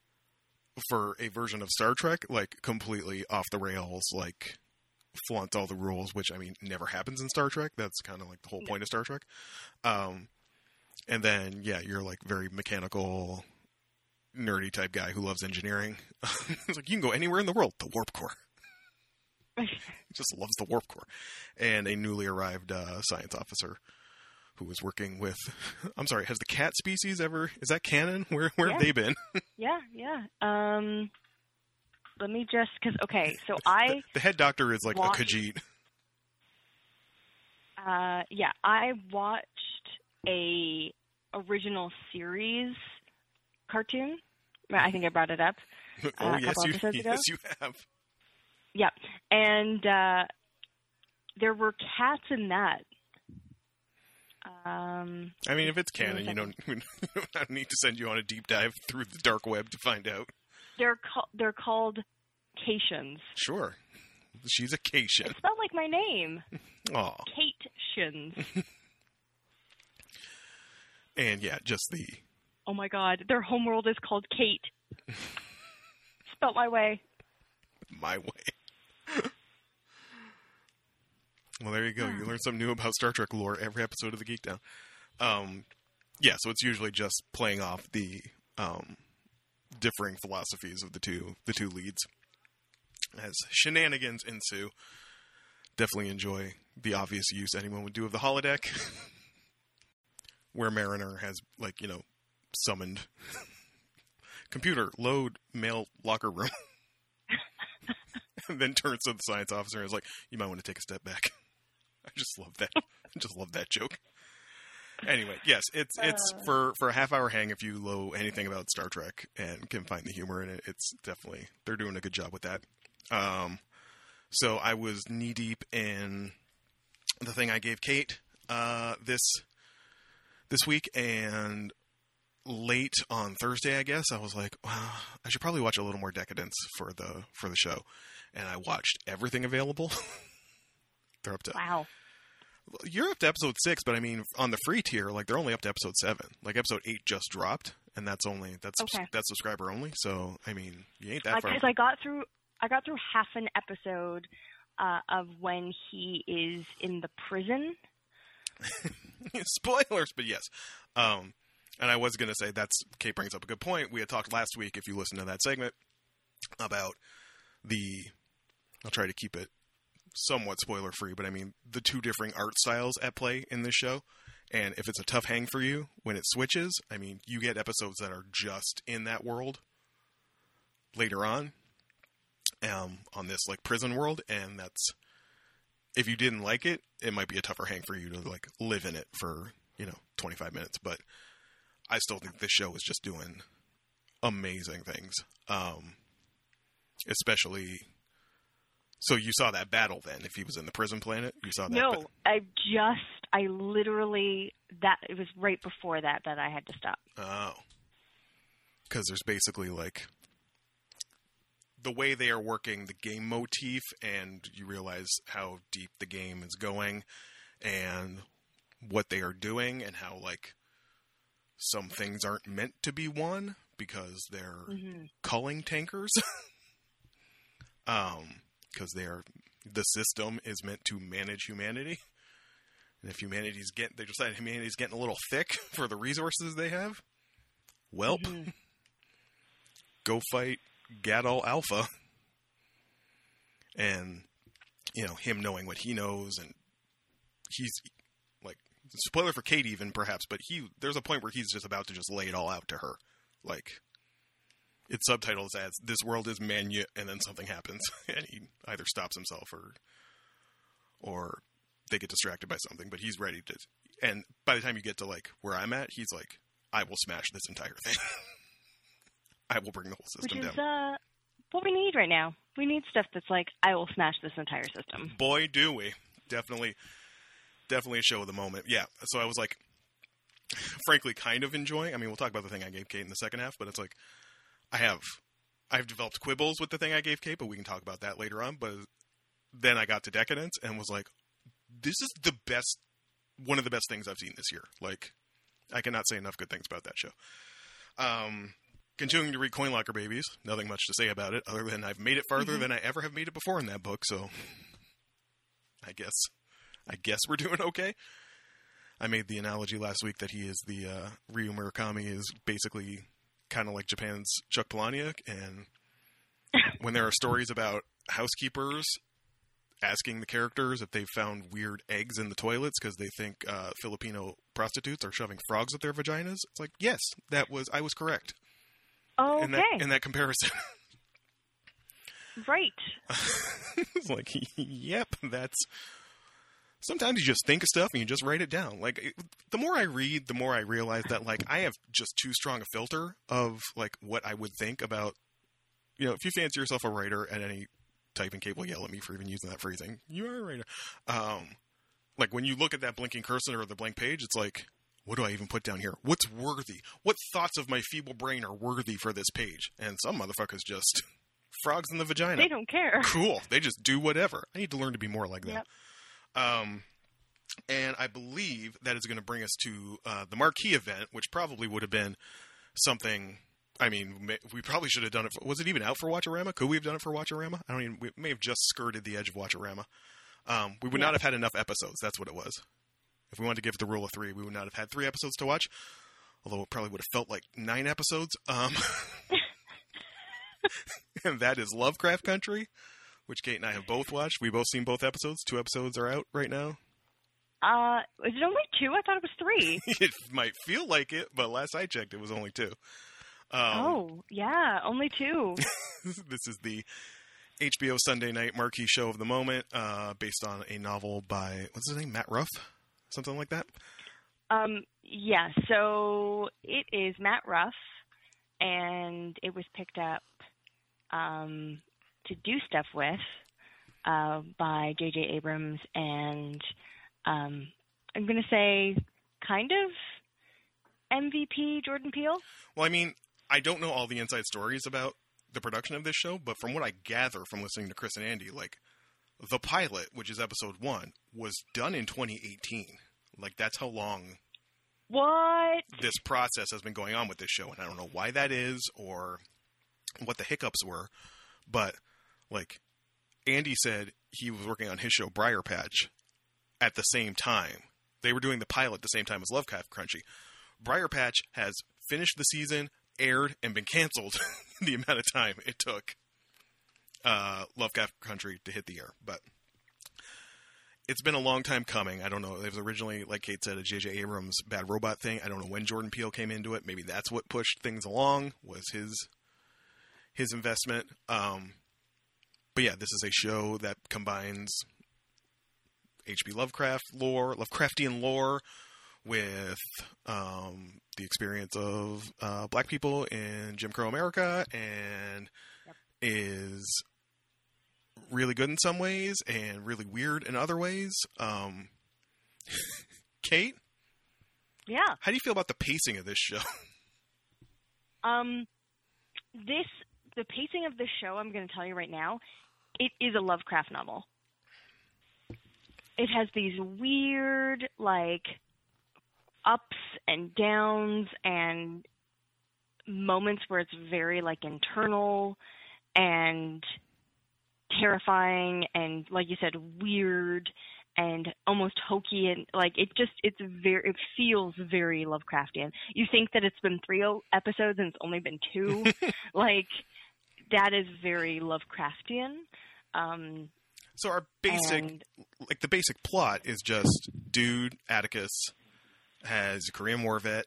for a version of Star Trek, like completely off the rails, like flaunt all the rules, which I mean never happens in Star Trek. That's kind of like the whole point of Star Trek. Um, and then yeah, you're like very mechanical, nerdy type guy who loves engineering. it's like you can go anywhere in the world. The warp core. just loves the warp core. And a newly arrived uh, science officer who was working with. I'm sorry. Has the cat species ever? Is that canon? Where where have they been? yeah, yeah. Um, let me just because okay, so I the head doctor is like Watch- a Khajiit. uh yeah I watched a original series cartoon. I think I brought it up. oh a yes, couple you ago? yes you have. Yep, and uh, there were cats in that. Um, I mean, if it's canon, you don't, you don't need to send you on a deep dive through the dark web to find out. they're they're called Caitians. Sure, she's a Caitian. It's spelled like my name, Aw. Kate Shins. And yeah, just the Oh my God, their homeworld is called Kate. Spelt my way. my way. well, there you go. You learn something new about Star Trek lore every episode of the Geek Down. Um, yeah, so it's usually just playing off the um, differing philosophies of the two the two leads. As shenanigans ensue, definitely enjoy the obvious use anyone would do of the holodeck, where Mariner has like you know summoned computer load mail locker room. and then turns to the science officer and is like, "You might want to take a step back." I just love that. I just love that joke. Anyway, yes, it's it's Uh. for for a half hour hang if you know anything about Star Trek and can find the humor in it. It's definitely they're doing a good job with that. Um, so I was knee deep in the thing I gave Kate uh, this this week, and late on Thursday, I guess I was like, wow, I should probably watch a little more Decadence for the for the show, and I watched everything available. they're up to Wow. you're up to episode six, but I mean on the free tier, like they're only up to episode seven. Like episode eight just dropped, and that's only that's Okay. that's subscriber only. So I mean, you ain't that far. Because I got through, I got through half an episode uh, of when he is in the prison. Spoilers, but yes. Um, and I was gonna say that's Kate brings up a good point. We had talked last week, if you listen to that segment, about the. I'll try to keep it somewhat spoiler free, but I mean the two differing art styles at play in this show, And if it's a tough hang for you when it switches, I mean, you get episodes that are just in that world later on, um, on this like prison world, and that's if you didn't like it, it might be a tougher hang for you to like live in it for you know 25 minutes. But I still think this show is just doing amazing things, um, especially. So you saw that battle then? If he was in the prison planet, you saw that. No, ba- I just, I literally, that, it was right before that that I had to stop. Oh. Because there's basically like the way they are working the game motif, and you realize how deep the game is going and what they are doing, and how like some things aren't meant to be won because they're Mm-hmm. culling tankers. um, because they're the system is meant to manage humanity. And if humanity's getting, they decide humanity's getting a little thick for the resources they have, welp, Mhm. go fight Gadoll Alpha. And you know, him knowing what he knows and he's like spoiler for Kate even perhaps, but he there's a point where he's just about to just lay it all out to her. Like its subtitles as this world is manu and then something happens and he either stops himself or or they get distracted by something, but he's ready to and by the time you get to like where I'm at, he's like, I will smash this entire thing. I will bring the whole Which system is down. uh, what we need right now. We need stuff that's like, I will smash this entire system. Boy do we. Definitely definitely a show of the moment. Yeah. So I was like frankly kind of enjoying I mean we'll talk about the thing I gave Kate in the second half, but it's like I have I've developed quibbles with the thing I gave Kate, but we can talk about that later on. But then I got to Decadence and was like, this is the best, one of the best things I've seen this year. Like, I cannot say enough good things about that show. Um, continuing to read Coin Locker Babies, nothing much to say about it other than I've made it farther Mhm. than I ever have made it before in that book. So, I guess, I guess we're doing okay. I made the analogy last week that he is the uh, Ryu Murakami is basically kind of like Japan's Chuck Palahniuk, and when there are stories about housekeepers asking the characters if they've found weird eggs in the toilets because they think uh, Filipino prostitutes are shoving frogs at their vaginas, it's like yes, that was I was correct Okay, in that in that comparison. right. it's like, yep, that's. Sometimes you just think of stuff and you just write it down. Like it, the more I read, the more I realize that like I have just too strong a filter of like what I would think about. You know, if you fancy yourself a writer at any typing cable, will yell at me for even using that phrasing. You are a writer. Um, like when you look at that blinking cursor or the blank page, it's like, what do I even put down here? What's worthy? What thoughts of my feeble brain are worthy for this page? And some motherfuckers just frogs in the vagina They don't care. cool. They just do whatever. I need to learn to be more like that. Yep. Um, and I believe that is going to bring us to uh, the marquee event, which probably would have been something. I mean, we probably should have done it. For, was it even out for Watcherama? Could we have done it for Watcherama? I don't even. We may have just skirted the edge of Watcherama. Um, we would not have had enough episodes. That's what it was. If we wanted to give it the rule of three, we would not have had three episodes to watch. Although it probably would have felt like nine episodes. Um, and that is Lovecraft Country, which Kate and I have both watched. We've both seen both episodes. Two episodes are out right now. Uh, is it only two? I thought it was three. it might feel like it, but last I checked, it was only two. Um, oh, yeah, only two. this is the HBO Sunday night marquee show of the moment, uh, based on a novel by what's his name, Matt Ruff, something like that. Um, yeah, so it is Matt Ruff, and it was picked up um, to do stuff with uh, by J.J. Abrams and um, I'm going to say kind of MVP Jordan Peele. Well, I mean, I don't know all the inside stories about the production of this show, but from what I gather from listening to Chris and Andy, like the pilot, which is episode one, was done in 2018. Like that's how long What? this process has been going on with this show, and I don't know why that is or what the hiccups were, but like Andy said, he was working on his show Briar Patch at the same time. They were doing the pilot at the same time as Lovecraft Country. Briar Patch has finished the season, aired, and been canceled the amount of time it took uh, Lovecraft Country to hit the air. But it's been a long time coming. I don't know. It was originally, like Kate said, a J.J. Abrams bad robot thing. I don't know when Jordan Peele came into it. Maybe that's what pushed things along. Was his his investment. Um, but yeah, this is a show that combines H.P. Lovecraft lore, Lovecraftian lore, with um, the experience of uh, black people in Jim Crow America, and Yep. is really good in some ways and really weird in other ways. Um, Kate, Yeah. how do you feel about the pacing of this show? Um, this the pacing of this show. I'm going to tell you right now. It is a Lovecraft novel. It has these weird like ups and downs and moments where it's very like internal and terrifying and like you said weird and almost hokey and like it just it's very it feels very Lovecraftian. You think that it's been three episodes and it's only been two, like that is very Lovecraftian. Um, So our basic, and like the basic plot is just dude Atticus has a Korean War vet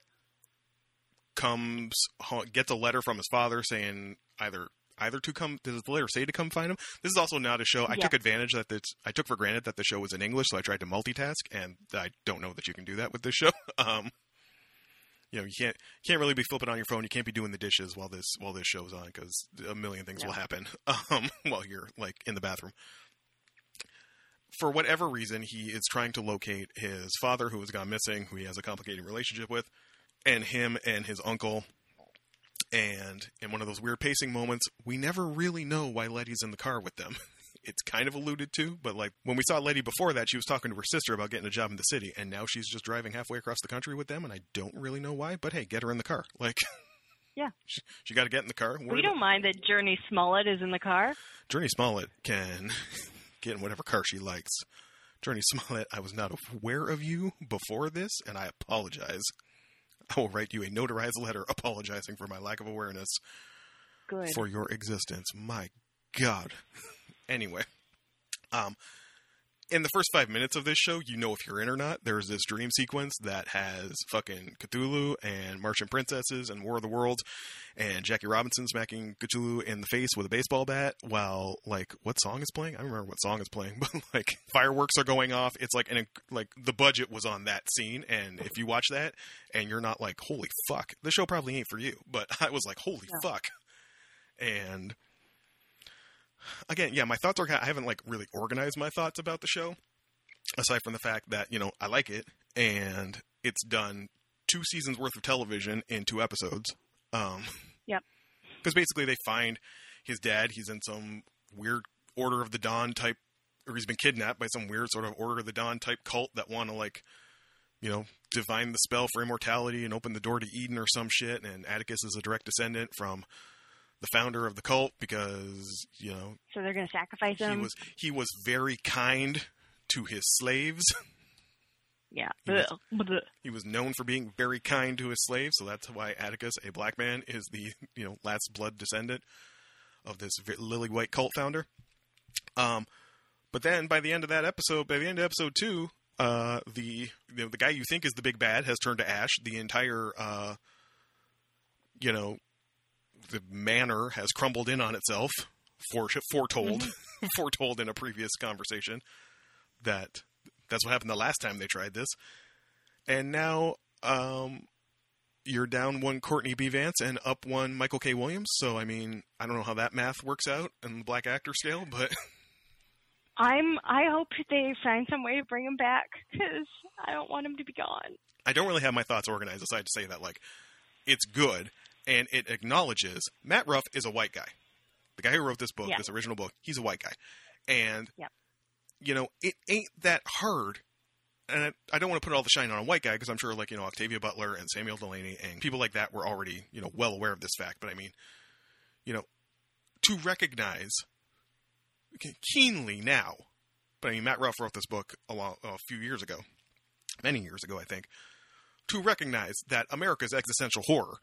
comes gets a letter from his father saying either either to come does the letter say to come find him this is also not a show i Yeah. took advantage that it's i took for granted that the show was in english so i tried to multitask and i don't know that you can do that with this show um you know you can't can't really be flipping on your phone you can't be doing the dishes while this while this show's on because a million things No. will happen um while you're like in the bathroom for whatever reason, he is trying to locate his father, who has gone missing, who he has a complicated relationship with, and him and his uncle. And in one of those weird pacing moments, we never really know why Letty's in the car with them. It's kind of alluded to, but like when we saw Letty before that, she was talking to her sister about getting a job in the city, and now she's just driving halfway across the country with them, and I don't really know why. But hey, get her in the car. Like, Yeah. she, she got to get in the car. We don't mind that Jurnee Smollett is in the car. Jurnee Smollett can get in whatever car she likes. Jurnee Smollett, I was not aware of you before this, and I apologize. I will write you a notarized letter apologizing for my lack of awareness Good. for your existence. My God. anyway, um, in the first five minutes of this show, you know if you're in or not. There's this dream sequence that has fucking Cthulhu and Martian princesses and War of the Worlds and Jackie Robinson smacking Cthulhu in the face with a baseball bat while like what song is playing? I don't remember what song is playing, but like fireworks are going off. It's like an like the budget was on that scene, and if you watch that and you're not like holy fuck, the show probably ain't for you. But I was like holy No. fuck, and again, yeah, my thoughts are. I haven't like really organized my thoughts about the show, aside from the fact that you know I like it and it's done two seasons worth of television in two episodes. Um, Yep. Because basically they find his dad. He's in some weird Order of the Dawn type, or he's been kidnapped by some weird sort of Order of the Dawn type cult that want to like, you know, divine the spell for immortality and open the door to Eden or some shit. And Atticus is a direct descendant from the founder of the cult because you know so they're going to sacrifice him. he was he was very kind to his slaves. yeah. he was- He was known for being very kind to his slaves, so that's why Atticus, a black man, is the you know last blood descendant of this lily white cult founder. Um, but then by the end of that episode, by the end of episode two, uh, the you know, the guy you think is the big bad has turned to ash. The entire uh, you know the manor has crumbled in on itself. Fore- foretold, foretold in a previous conversation that that's what happened the last time they tried this and now um, you're down one Courtney B. Vance and up one Michael K. Williams. So I mean, I don't know how that math works out in the black actor scale, but I'm. I hope they find some way to bring him back because I don't want him to be gone. I don't really have my thoughts organized aside to say that like it's good and it acknowledges Matt Ruff is a white guy. The guy who wrote this book, Yeah. this original book, he's a white guy, and Yep. you know it ain't that hard. And I, I don't want to put all the shine on a white guy because I'm sure like you know Octavia Butler and Samuel Delany and people like that were already you know well aware of this fact. But I mean, you know, to recognize keenly now. But I mean, Matt Ruff wrote this book a, long, a few years ago, many years ago, I think, to recognize that America's existential horror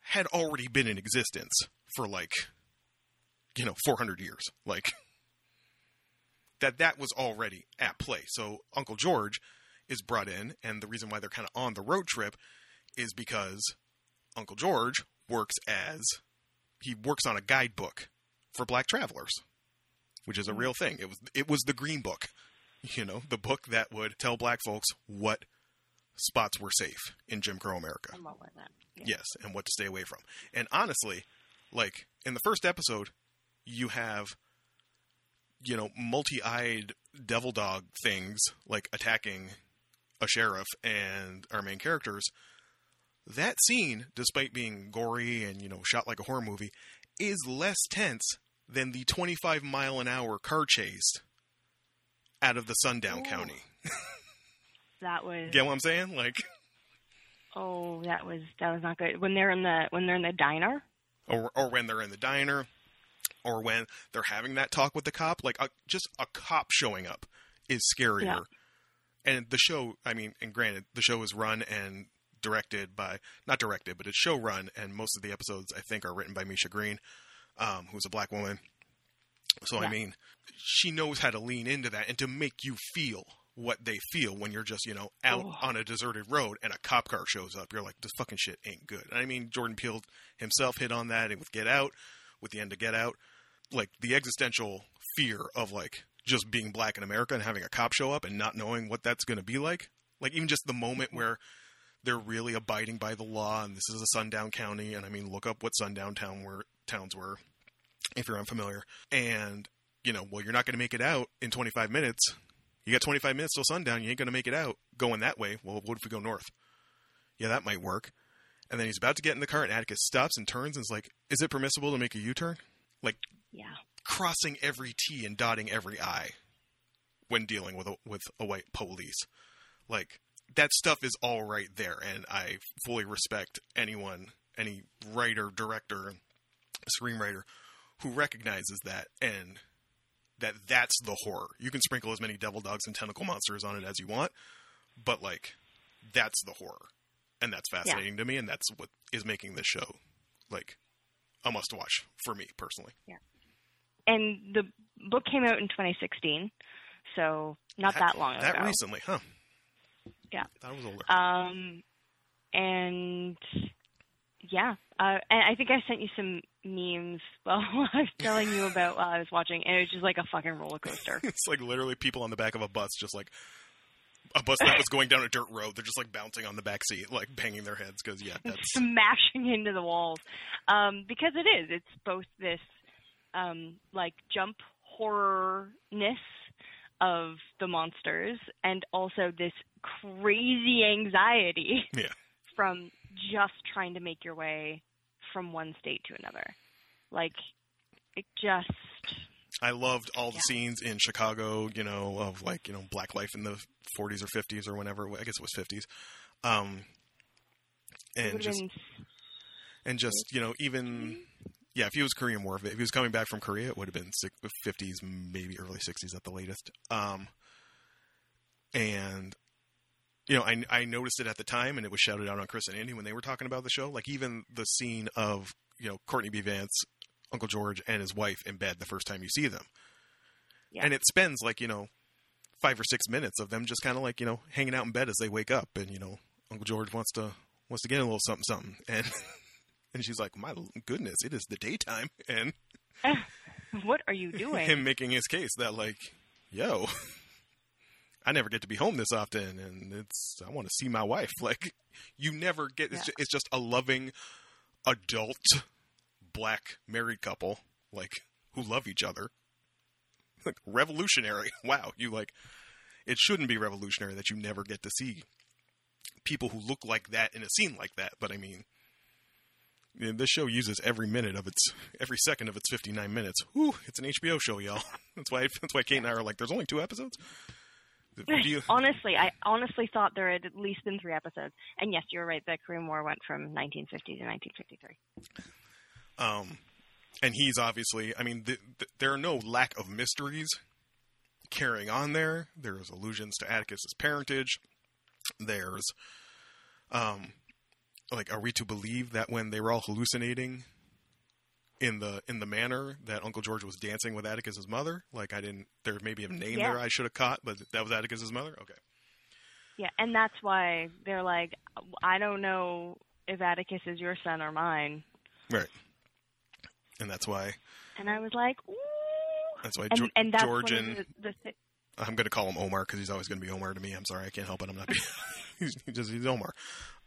had already been in existence for like, you know, 400 years. Like, that that was already at play. So Uncle George is brought in, and the reason why they're kind of on the road trip is because Uncle George works as he works on a guidebook for black travelers, which is a hmm. real thing. It was it was the Green Book, you know, the book that would tell black folks what spots were safe in Jim Crow America. I'm all with that. Yeah. Yes, and what to stay away from. And honestly, like in the first episode, you have you know multi-eyed devil dog things like attacking a sheriff and our main characters. That scene, despite being gory and you know shot like a horror movie, is less tense than the 25 mile an hour car chase out of the Sundown Ooh. County. That was Get what I'm saying? Like, oh, that was that was not good. When they're in the when they're in the diner. or or when they're in the diner, or when they're having that talk with the cop. Like, a, just a cop showing up is scarier. Yeah. And the show, I mean, and granted, the show is run and directed by not directed, but it's show run, and most of the episodes I think are written by Misha Green, um, who's a black woman. So I mean, she knows how to lean into that and to make you feel what they feel when you're just you know out Oh. on a deserted road and a cop car shows up. You're like, this fucking shit ain't good. And I mean, Jordan Peele himself hit on that with Get Out, with the end of Get Out, like the existential fear of like just being black in America and having a cop show up and not knowing what that's going to be like. Like even just the moment mm-hmm. where they're really abiding by the law and this is a sundown county and I mean look up what sundown town were towns were if you're unfamiliar. And you know, well you're not going to make it out in 25 minutes. You got 25 minutes till sundown, you ain't going to make it out going that way. Well, what if we go north? Yeah, that might work. And then he's about to get in the car and Atticus stops and turns and is like, "Is it permissible to make a U-turn?" Like Yeah. crossing every T and dotting every I when dealing with a, with a white police. Like that stuff is all right there, and I fully respect anyone, any writer, director, screenwriter who recognizes that and that that's the horror. You can sprinkle as many devil dogs and tentacle monsters on it as you want, but like that's the horror, and that's fascinating to me, and that's what is making this show like a must watch for me personally. Yeah. And the book came out in 2016, so not that, long That ago. recently, huh? Yeah. That was older. Um, and yeah, uh, and I think I sent you some memes while I was telling you about while I was watching, and it was just like a fucking roller coaster. it's like literally people on the back of a bus, just like a bus that was going down a dirt road. They're just like bouncing on the back seat, like banging their heads because yeah, that's smashing into the walls um, because it is. It's both this um, like jump horrorness of the monsters and also this crazy anxiety Yeah. from just trying to make your way from one state to another. Like it just I loved all the Yeah. scenes in Chicago, you know, of like you know black life in the 40s or 50s or whenever. I guess it was 50s. Um, and just been and just you know even yeah, if he was Korean War, if he was coming back from Korea, it would have been 50s, maybe early 60s at the latest. Um, and you know, I I noticed it at the time, and it was shouted out on Chris and Andy when they were talking about the show. Like even the scene of you know Courtney B. Vance, Uncle George, and his wife in bed the first time you see them, Yeah. and it spends like you know five or six minutes of them just kind of like you know hanging out in bed as they wake up, and you know Uncle George wants to wants to get a little something something, and and she's like, my goodness, it is the daytime, and what are you doing? him making his case that like, yo, I never get to be home this often, and it's I want to see my wife. Like, you never get. It's, Yeah. ju- it's just a loving adult black married couple like who love each other. Like revolutionary. Wow, you like. It shouldn't be revolutionary that you never get to see people who look like that in a scene like that. But I mean, this show uses every minute of its every second of its 59 minutes. Whew, it's an HBO show, y'all. That's why that's why Kate and I are like, there's only two episodes. You- honestly, I honestly thought there had at least been three episodes. And yes, you're right. The Korean War went from 1950 to 1953. um, and he's obviously. I mean, th- th- there are no lack of mysteries carrying on there. There's allusions to Atticus's parentage. There's, um, like, are we to believe that when they were all hallucinating, in the in the manner that Uncle George was dancing with Atticus's mother. Like I didn't. There may be a name Yeah. there I should have caught, but that was Atticus's mother. Okay. Yeah, and that's why they're like, I don't know if Atticus is your son or mine. Right. And that's why And I was like, ooh. that's why And, Geor- and that's George and the, the I'm going to call him Omar because he's always going to be Omar to me. I'm sorry, I can't help it. I'm not. Being, he's he's just he's Omar.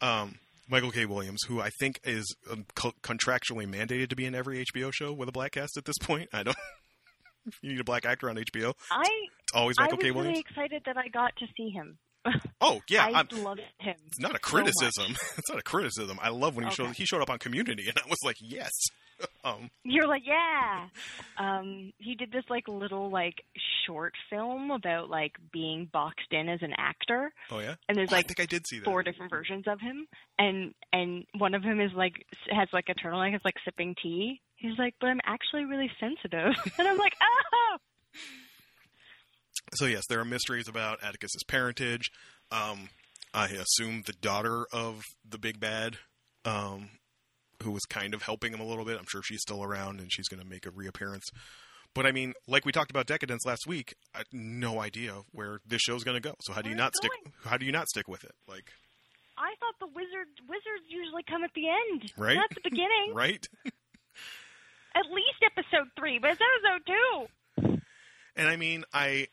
Um, Michael K. Williams, who I think is um, co- contractually mandated to be in every HBO show with a black cast at this point. I don't. you need a black actor on HBO, I it's always I Michael was K. really Williams. excited that I got to see him. Oh yeah, I I'm, loved him. it's not a so criticism. it's not a criticism. I love when he Okay. showed he showed up on Community, and I was like, yes. um, You're like, yeah. Um, he did this like little like short film about like being boxed in as an actor, oh yeah, and there's Oh, like I think I did see that. four different versions of him, and and one of them is like has like a turtleneck, is like sipping tea. He's like, but I'm actually really sensitive, and I'm like, oh. So yes, there are mysteries about Atticus's parentage. Um, I assume the daughter of the big bad, um, who was kind of helping him a little bit. I'm sure she's still around and she's going to make a reappearance. But I mean, like we talked about Decadence last week, I no idea where this show's going to go. So how do you Where not stick? going. How do you not stick with it? Like, I thought the wizard wizards usually come at the end, Right? not the beginning. right? At least episode three, but it's episode two. And I mean, I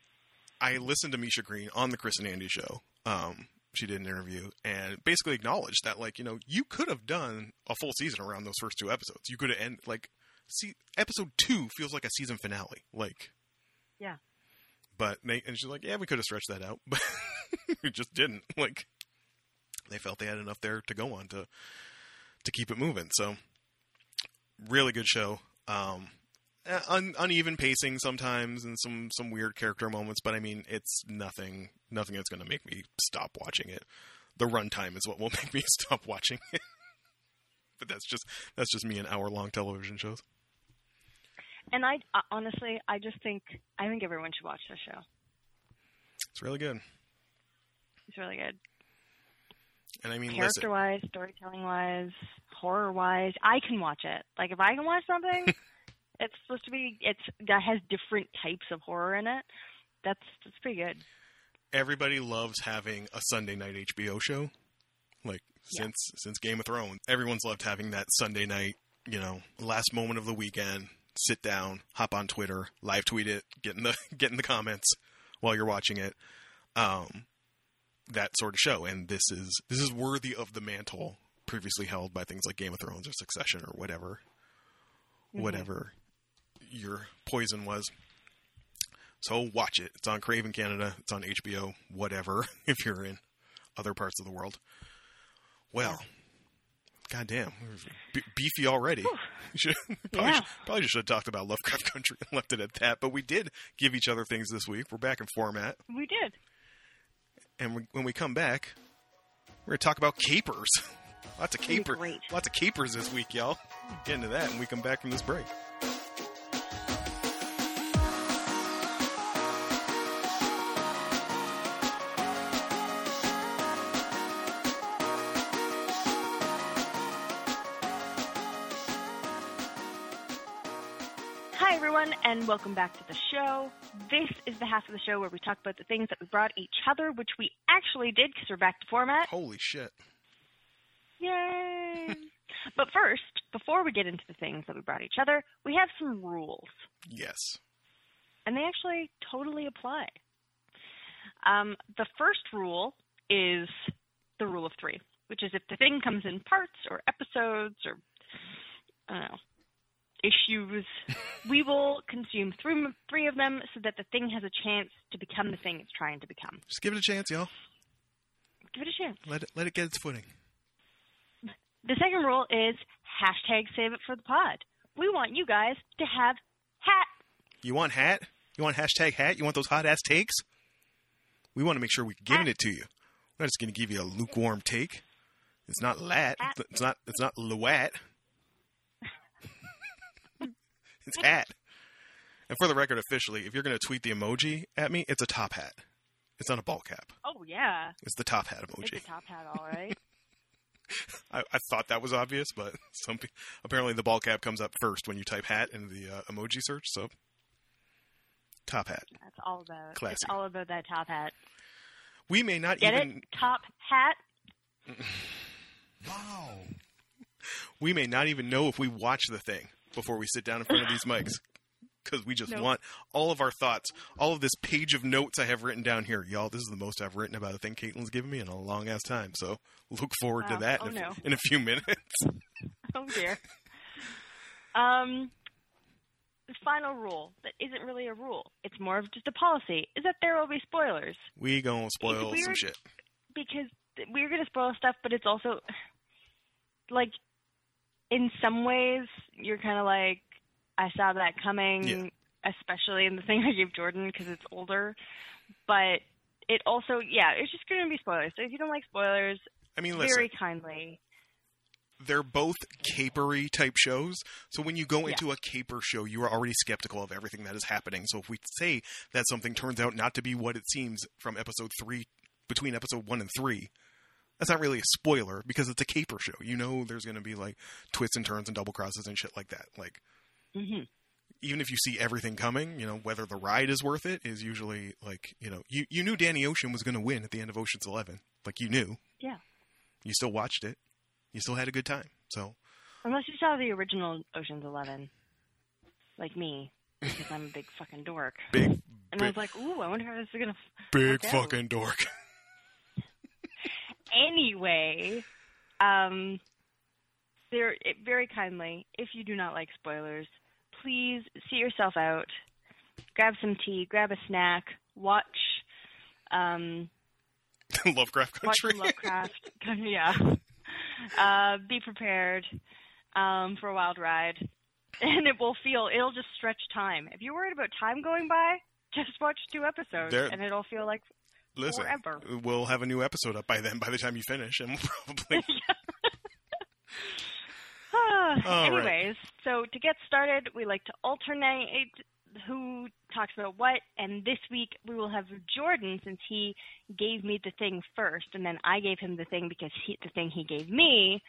I listened to Misha Green on the Chris and Andy show. Um, she did an interview and basically acknowledged that, like, you know, you could have done a full season around those first two episodes. You could have end like, see, episode two feels like a season finale, like. Yeah. But they and she's like, yeah, we could have stretched that out, but we just didn't. Like, they felt they had enough there to go on to to keep it moving. So, really good show. Um, un- uneven pacing sometimes and some some weird character moments but i mean it's nothing nothing that's going to make me stop watching it the runtime is what will make me stop watching it but that's just that's just me in hour long television shows And I uh, honestly, I just think I think everyone should watch this show. it's really good It's really good. and i mean Character wise, storytelling wise, horror wise, I can watch it. Like if I can watch something, it's supposed to be it's that has different types of horror in it. That's that's pretty good. everybody loves having a sunday night hbo show like Yeah. since since game of thrones everyone's loved having that sunday night you know last moment of the weekend sit down hop on twitter live tweet it get in the get in the comments while you're watching it um that sort of show and this is this is worthy of the mantle previously held by things like game of thrones or succession or whatever Mhm. whatever your poison was so watch it. It's on Crave in Canada. It's on HBO. Whatever. If you're in other parts of the world. Well, goddamn, we're beefy already. Should, probably, Yeah. should, probably just should have talked about Lovecraft Country and left it at that. But we did give each other things this week. We're back in format, We did. and we, when we come back, we're gonna talk about capers. Lots of It's gonna be caper, great. lots of capers this week, y'all. Get into that when we come back from this break. And welcome back to the show. This is the half of the show where we talk about the things that we brought each other, which we actually did because we're back to format. Holy shit! Yay! but first, before we get into the things that we brought each other, we have some rules, Yes. and they actually totally apply. Um, the first rule is the rule of three, which is if the thing comes in parts or episodes or I don't know issues, we will consume three, three of them so that the thing has a chance to become the thing it's trying to become. Just give it a chance, y'all. Give it a chance. Let it let it get its footing. The second rule is hashtag save it for the pod. We want you guys to have hat. You want hat? You want hashtag hat? You want those hot ass takes? We want to make sure we're giving it to you. We're not just going to give you a lukewarm take. It's not lat. Hat. It's not. It's not luat. It's hat. And for the record, officially, if you're going to tweet the emoji at me, it's a top hat. It's not a ball cap. Oh yeah, It's the top hat it's emoji. a top hat, all right. I, I thought that was obvious, but some pe- apparently the ball cap comes up first when you type hat in the uh, emoji search. So top hat. That's all about. Classy. It's all about that top hat. We may not Get even it? Top hat. Wow. we may not even know if we watch the thing before we sit down in front of these mics because we just Nope. want all of our thoughts, all of this page of notes I have written down here. Y'all, this is the most I've written about a thing Caitlin's given me in a long ass time. So look forward to that Oh, in, a, no. in a few minutes. Oh dear. Um, the final rule that isn't really a rule. It's more of just a policy. Is that there will be spoilers We gonna spoil some shit. because we're gonna spoil stuff, but it's also like in some ways you're kind of like I saw that coming, Yeah. especially in the thing I gave Jordan because it's older. But it also, yeah, it's just gonna be spoilers. So if you don't like spoilers, I mean, listen, very kindly, they're both capery type shows. So when you go Yeah. into a caper show, you are already skeptical of everything that is happening. So if we say that something turns out not to be what it seems from episode three, between episode one and three, that's not really a spoiler because it's a caper show. You know, there's going to be like twists and turns and double crosses and shit like that. Like hmm even if you see everything coming, you know whether the ride is worth it is usually like you know you you knew Danny Ocean was going to win at the end of Ocean's Eleven. Like you knew. Yeah. You still watched it. You still had a good time. So unless you saw the original Ocean's Eleven, like me, because I'm a big fucking dork. big And I was like, ooh, I wonder how this is gonna. big fucking dork. Anyway, um, very kindly, if you do not like spoilers, please see yourself out. Grab some tea, grab a snack, watch, um, Lovecraft Country. Lovecraft. yeah. Uh, be prepared um, for a wild ride, and it will feel. It'll just stretch time. If you're worried about time going by, just watch two episodes, There- and it'll feel like Listen, forever. we'll have a new episode up by then. By the time you finish, and we'll probably Ah, All right. Anyways, so to get started, we like to alternate who talks about what, and this week we will have Jordan since he gave me the thing first, and then I gave him the thing because he, the thing he gave me.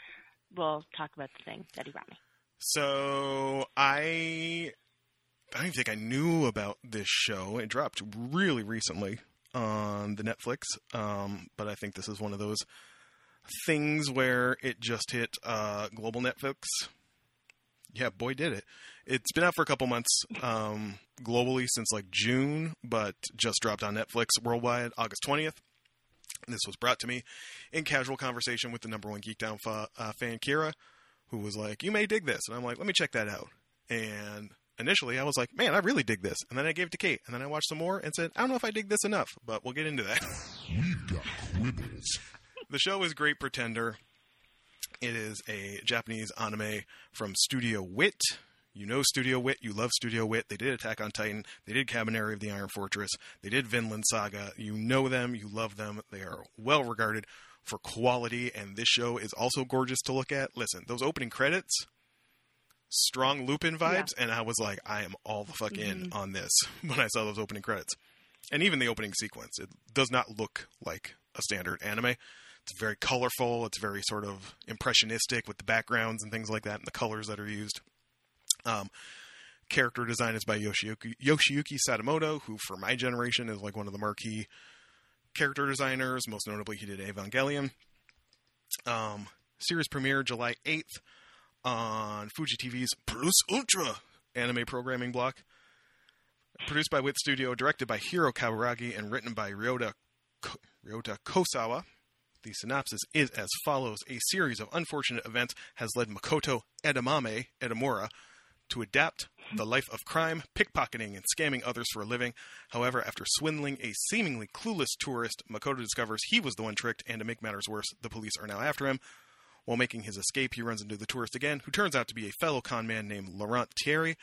We'll talk about the thing that he brought me. So I I don't even think I knew about this show. It dropped really recently on the Netflix, um, but I think this is one of those things where it just hit uh, global Netflix. Yeah, boy, did it! It's been out for a couple months um, globally since like June, but just dropped on Netflix worldwide August twentieth. This was brought to me in casual conversation with the number one Geek Down fa- uh, fan, Kira, who was like, "You may dig this," and I'm like, "Let me check that out." And initially, I was like, "Man, I really dig this," and then I gave it to Kate, and then I watched some more and said, "I don't know if I dig this enough," but we'll get into that. We've got quibbles. the show is Great Pretender. It is a Japanese anime from Studio Wit. You know Studio Wit. You love Studio Wit. They did Attack on Titan. They did Kabaneri of the Iron Fortress. They did Vinland Saga. You know them. You love them. They are well regarded for quality, and this show is also gorgeous to look at. Listen, those opening credits, strong Lupin vibes, and I was like, I am all the fuck in on this when I saw those opening credits. And even the opening sequence, it does not look like a standard anime. It's very colorful. It's very sort of impressionistic with the backgrounds and things like that, and the colors that are used. Um, character design is by Yoshiyuki, Yoshiyuki Sadamoto, who for my generation is like one of the marquee character designers. Most notably, he did Evangelion. Um, series premiere July 8th on Fuji TV's Plus Ultra anime programming block. Produced by Wit Studio, directed by Hiro Kaburagi, and written by Ryota, Ko- Ryota Kosawa. The synopsis is as follows A series of unfortunate events has led Makoto Edamame Edamura to adapt the life of crime, pickpocketing, and scamming others for a living. However, after swindling a seemingly clueless tourist, Makoto discovers he was the one tricked, and to make matters worse, the police are now after him. While making his escape, he runs into the tourist again, who turns out to be a fellow con man named Laurent Thierry,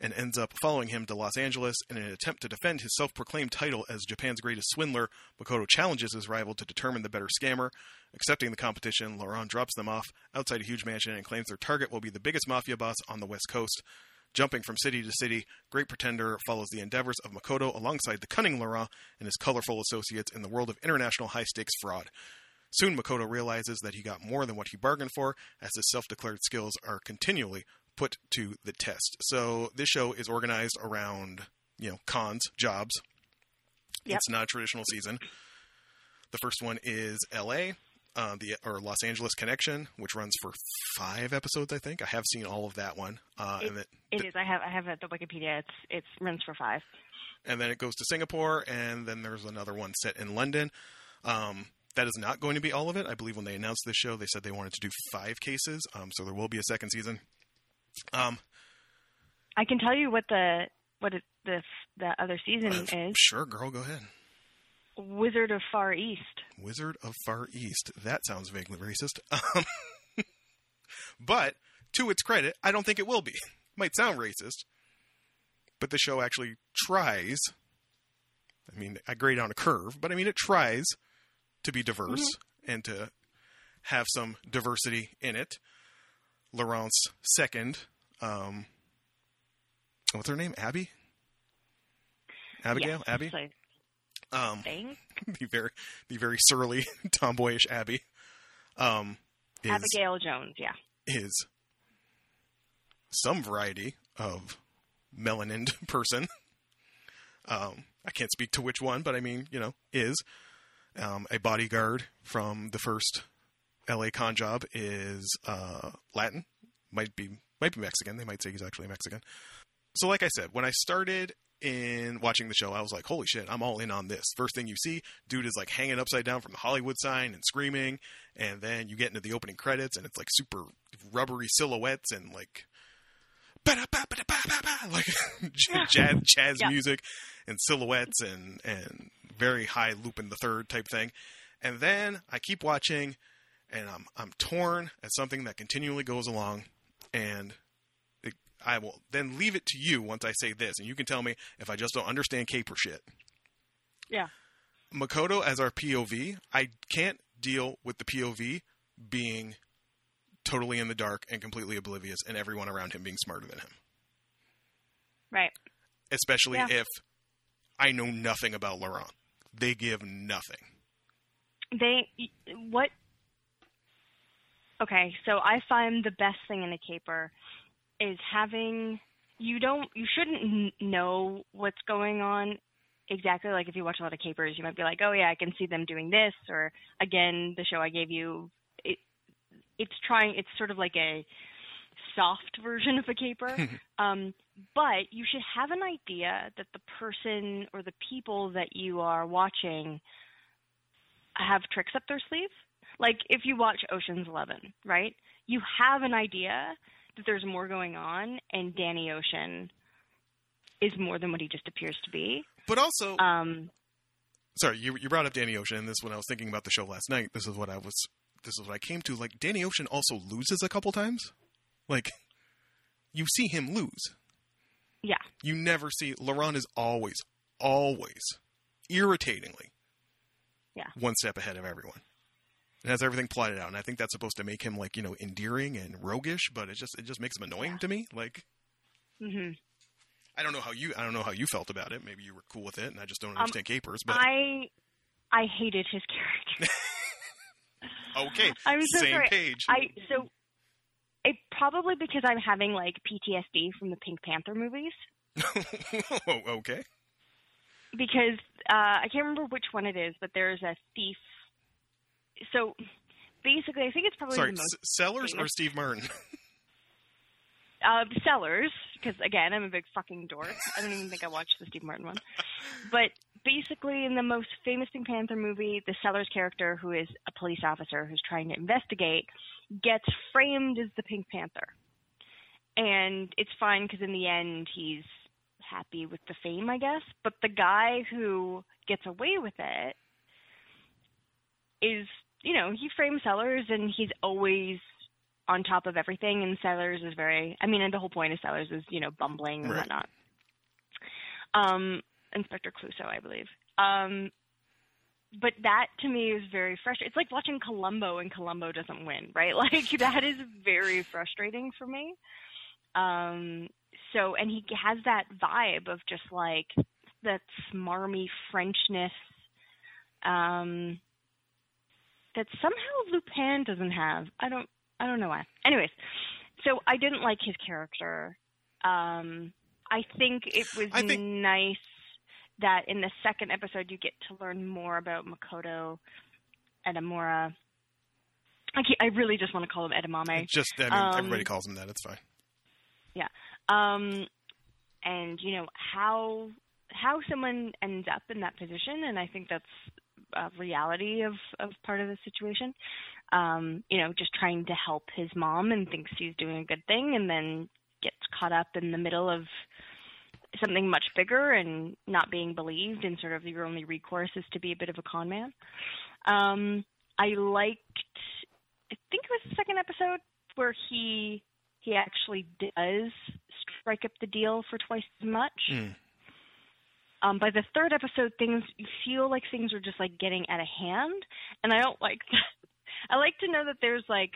and ends up following him to Los Angeles in an attempt to defend his self proclaimed title as Japan's greatest swindler. Makoto challenges his rival to determine the better scammer. Accepting the competition, Laurent drops them off outside a huge mansion and claims their target will be the biggest mafia boss on the West Coast. Jumping from city to city, Great Pretender follows the endeavors of Makoto alongside the cunning Laurent and his colorful associates in the world of international high stakes fraud. Soon, Makoto realizes that he got more than what he bargained for, as his self declared skills are continually put to the test. So, this show is organized around, you know, cons, jobs. Yep. It's not a traditional season. The first one is LA, uh, the or Los Angeles Connection, which runs for five episodes, I think. I have seen all of that one. Uh, and, then, It is. I have. I have it at the Wikipedia. It's. It's runs for five. and then it goes to Singapore, and then there's another one set in London. Um, that is not going to be all of it. I believe when they announced this show, they said they wanted to do five cases, um, so there will be a second season. Um, I can tell you what the what it, the the other season uh, is. sure, girl, go ahead. Wizard of Far East. Wizard of Far East. That sounds vaguely racist. Um, but to its credit, I don't think it will be. It Might sound racist, but the show actually tries. I mean, I grade on a curve, but I mean, it tries to be diverse and to have some diversity in it. Laurent's second, um, what's her name? Abby. Abigail. Yes, Abby. so Um, the very the very surly tomboyish Abby um is Abigail Jones. Yeah. is some variety of melanin person. Um, I can't speak to which one, but I mean, you know, is um, a bodyguard from the first L.A. con job is uh, Latin, might be might be Mexican. They might say he's actually Mexican. So, like I said, when I started in watching the show, I was like, "Holy shit, I'm all in on this." First thing you see, dude is like hanging upside down from the Hollywood sign and screaming, and then you get into the opening credits, and it's like super rubbery silhouettes and like like jazz, jazz Yeah. music and silhouettes and and very high Lupin the Third type thing. And then I keep watching, and I'm I'm torn at something that continually goes along, and it, I will then leave it to you once I say this, and you can tell me if I just don't understand caper shit. Yeah. Makoto as our POV, I can't deal with the POV being totally in the dark and completely oblivious, and everyone around him being smarter than him. Right. Especially Yeah. if I know nothing about Laurent. They give nothing. They what? Okay, so I find the best thing in a caper is having you don't you shouldn't know what's going on exactly like if you watch a lot of capers you might be like oh yeah i can see them doing this or again the show i gave you it it's trying it's sort of like a soft version of a caper um but you should have an idea that the person or the people that you are watching have tricks up their sleeve like if you watch oceans 11 right you have an idea that there's more going on and danny ocean is more than what he just appears to be But also, um sorry, you you brought up Danny Ocean, and this is when I was thinking about the show last night. This is what I was. This is what I came to. Like Danny Ocean also loses a couple times. Like you see him lose. Yeah You never see Laurent is always, always, irritatingly, Yeah. one step ahead of everyone. It has everything plotted out, and I think that's supposed to make him like you know endearing and roguish, but it just it just makes him annoying Yeah. to me. Like mm-hmm. I don't know how you I don't know how you felt about it. Maybe you were cool with it, and I just don't Um, understand capers. But i i hated his character okay, i'm so same sorry page. i so it probably because i'm having like ptsd from the pink panther movies okay. because uh, I can't remember which one it is, but there's a thief. So basically, I think it's probably Sorry, S- Sellers or Steve Martin? uh, Sellers, because again, I'm a big fucking dork. I don't even think I watched the Steve Martin one. But basically, in the most famous Pink Panther movie, the Sellers character, who is a police officer who's trying to investigate, gets framed as the Pink Panther. And it's fine because in the end, he's happy with the fame, I guess. But the guy who gets away with it is, you know, he frames Sellers and he's always on top of everything. And Sellers is very, I mean, and the whole point of Sellers is, you know, bumbling and Right. whatnot. Um, Inspector Clouseau, I believe. Um, but that to me is very frustrating. It's like watching Columbo and Columbo doesn't win, right? Like that is very frustrating for me. Um, so, and he has that vibe of just like that smarmy Frenchness. Um, that somehow Lupin doesn't have. I don't I don't know why. Anyways, so I didn't like his character. Um, I think it was think- nice that in the second episode you get to learn more about Makoto Edamura. I, keep, I really just want to call him Edamame. Just I mean Um, everybody calls him that. It's fine. Yeah. Um, and you know how how someone ends up in that position, and I think that's a reality of of part of the situation. Um, you know, just trying to help his mom and thinks he's doing a good thing, and then gets caught up in the middle of something much bigger and not being believed, and sort of your only recourse is to be a bit of a con man. Um, I liked, I think it was the second episode where he he actually does strike up the deal for twice as much. Mm. Um, by the third episode, things you feel like things are just like getting out of hand, and I don't like that. I like to know that there's like,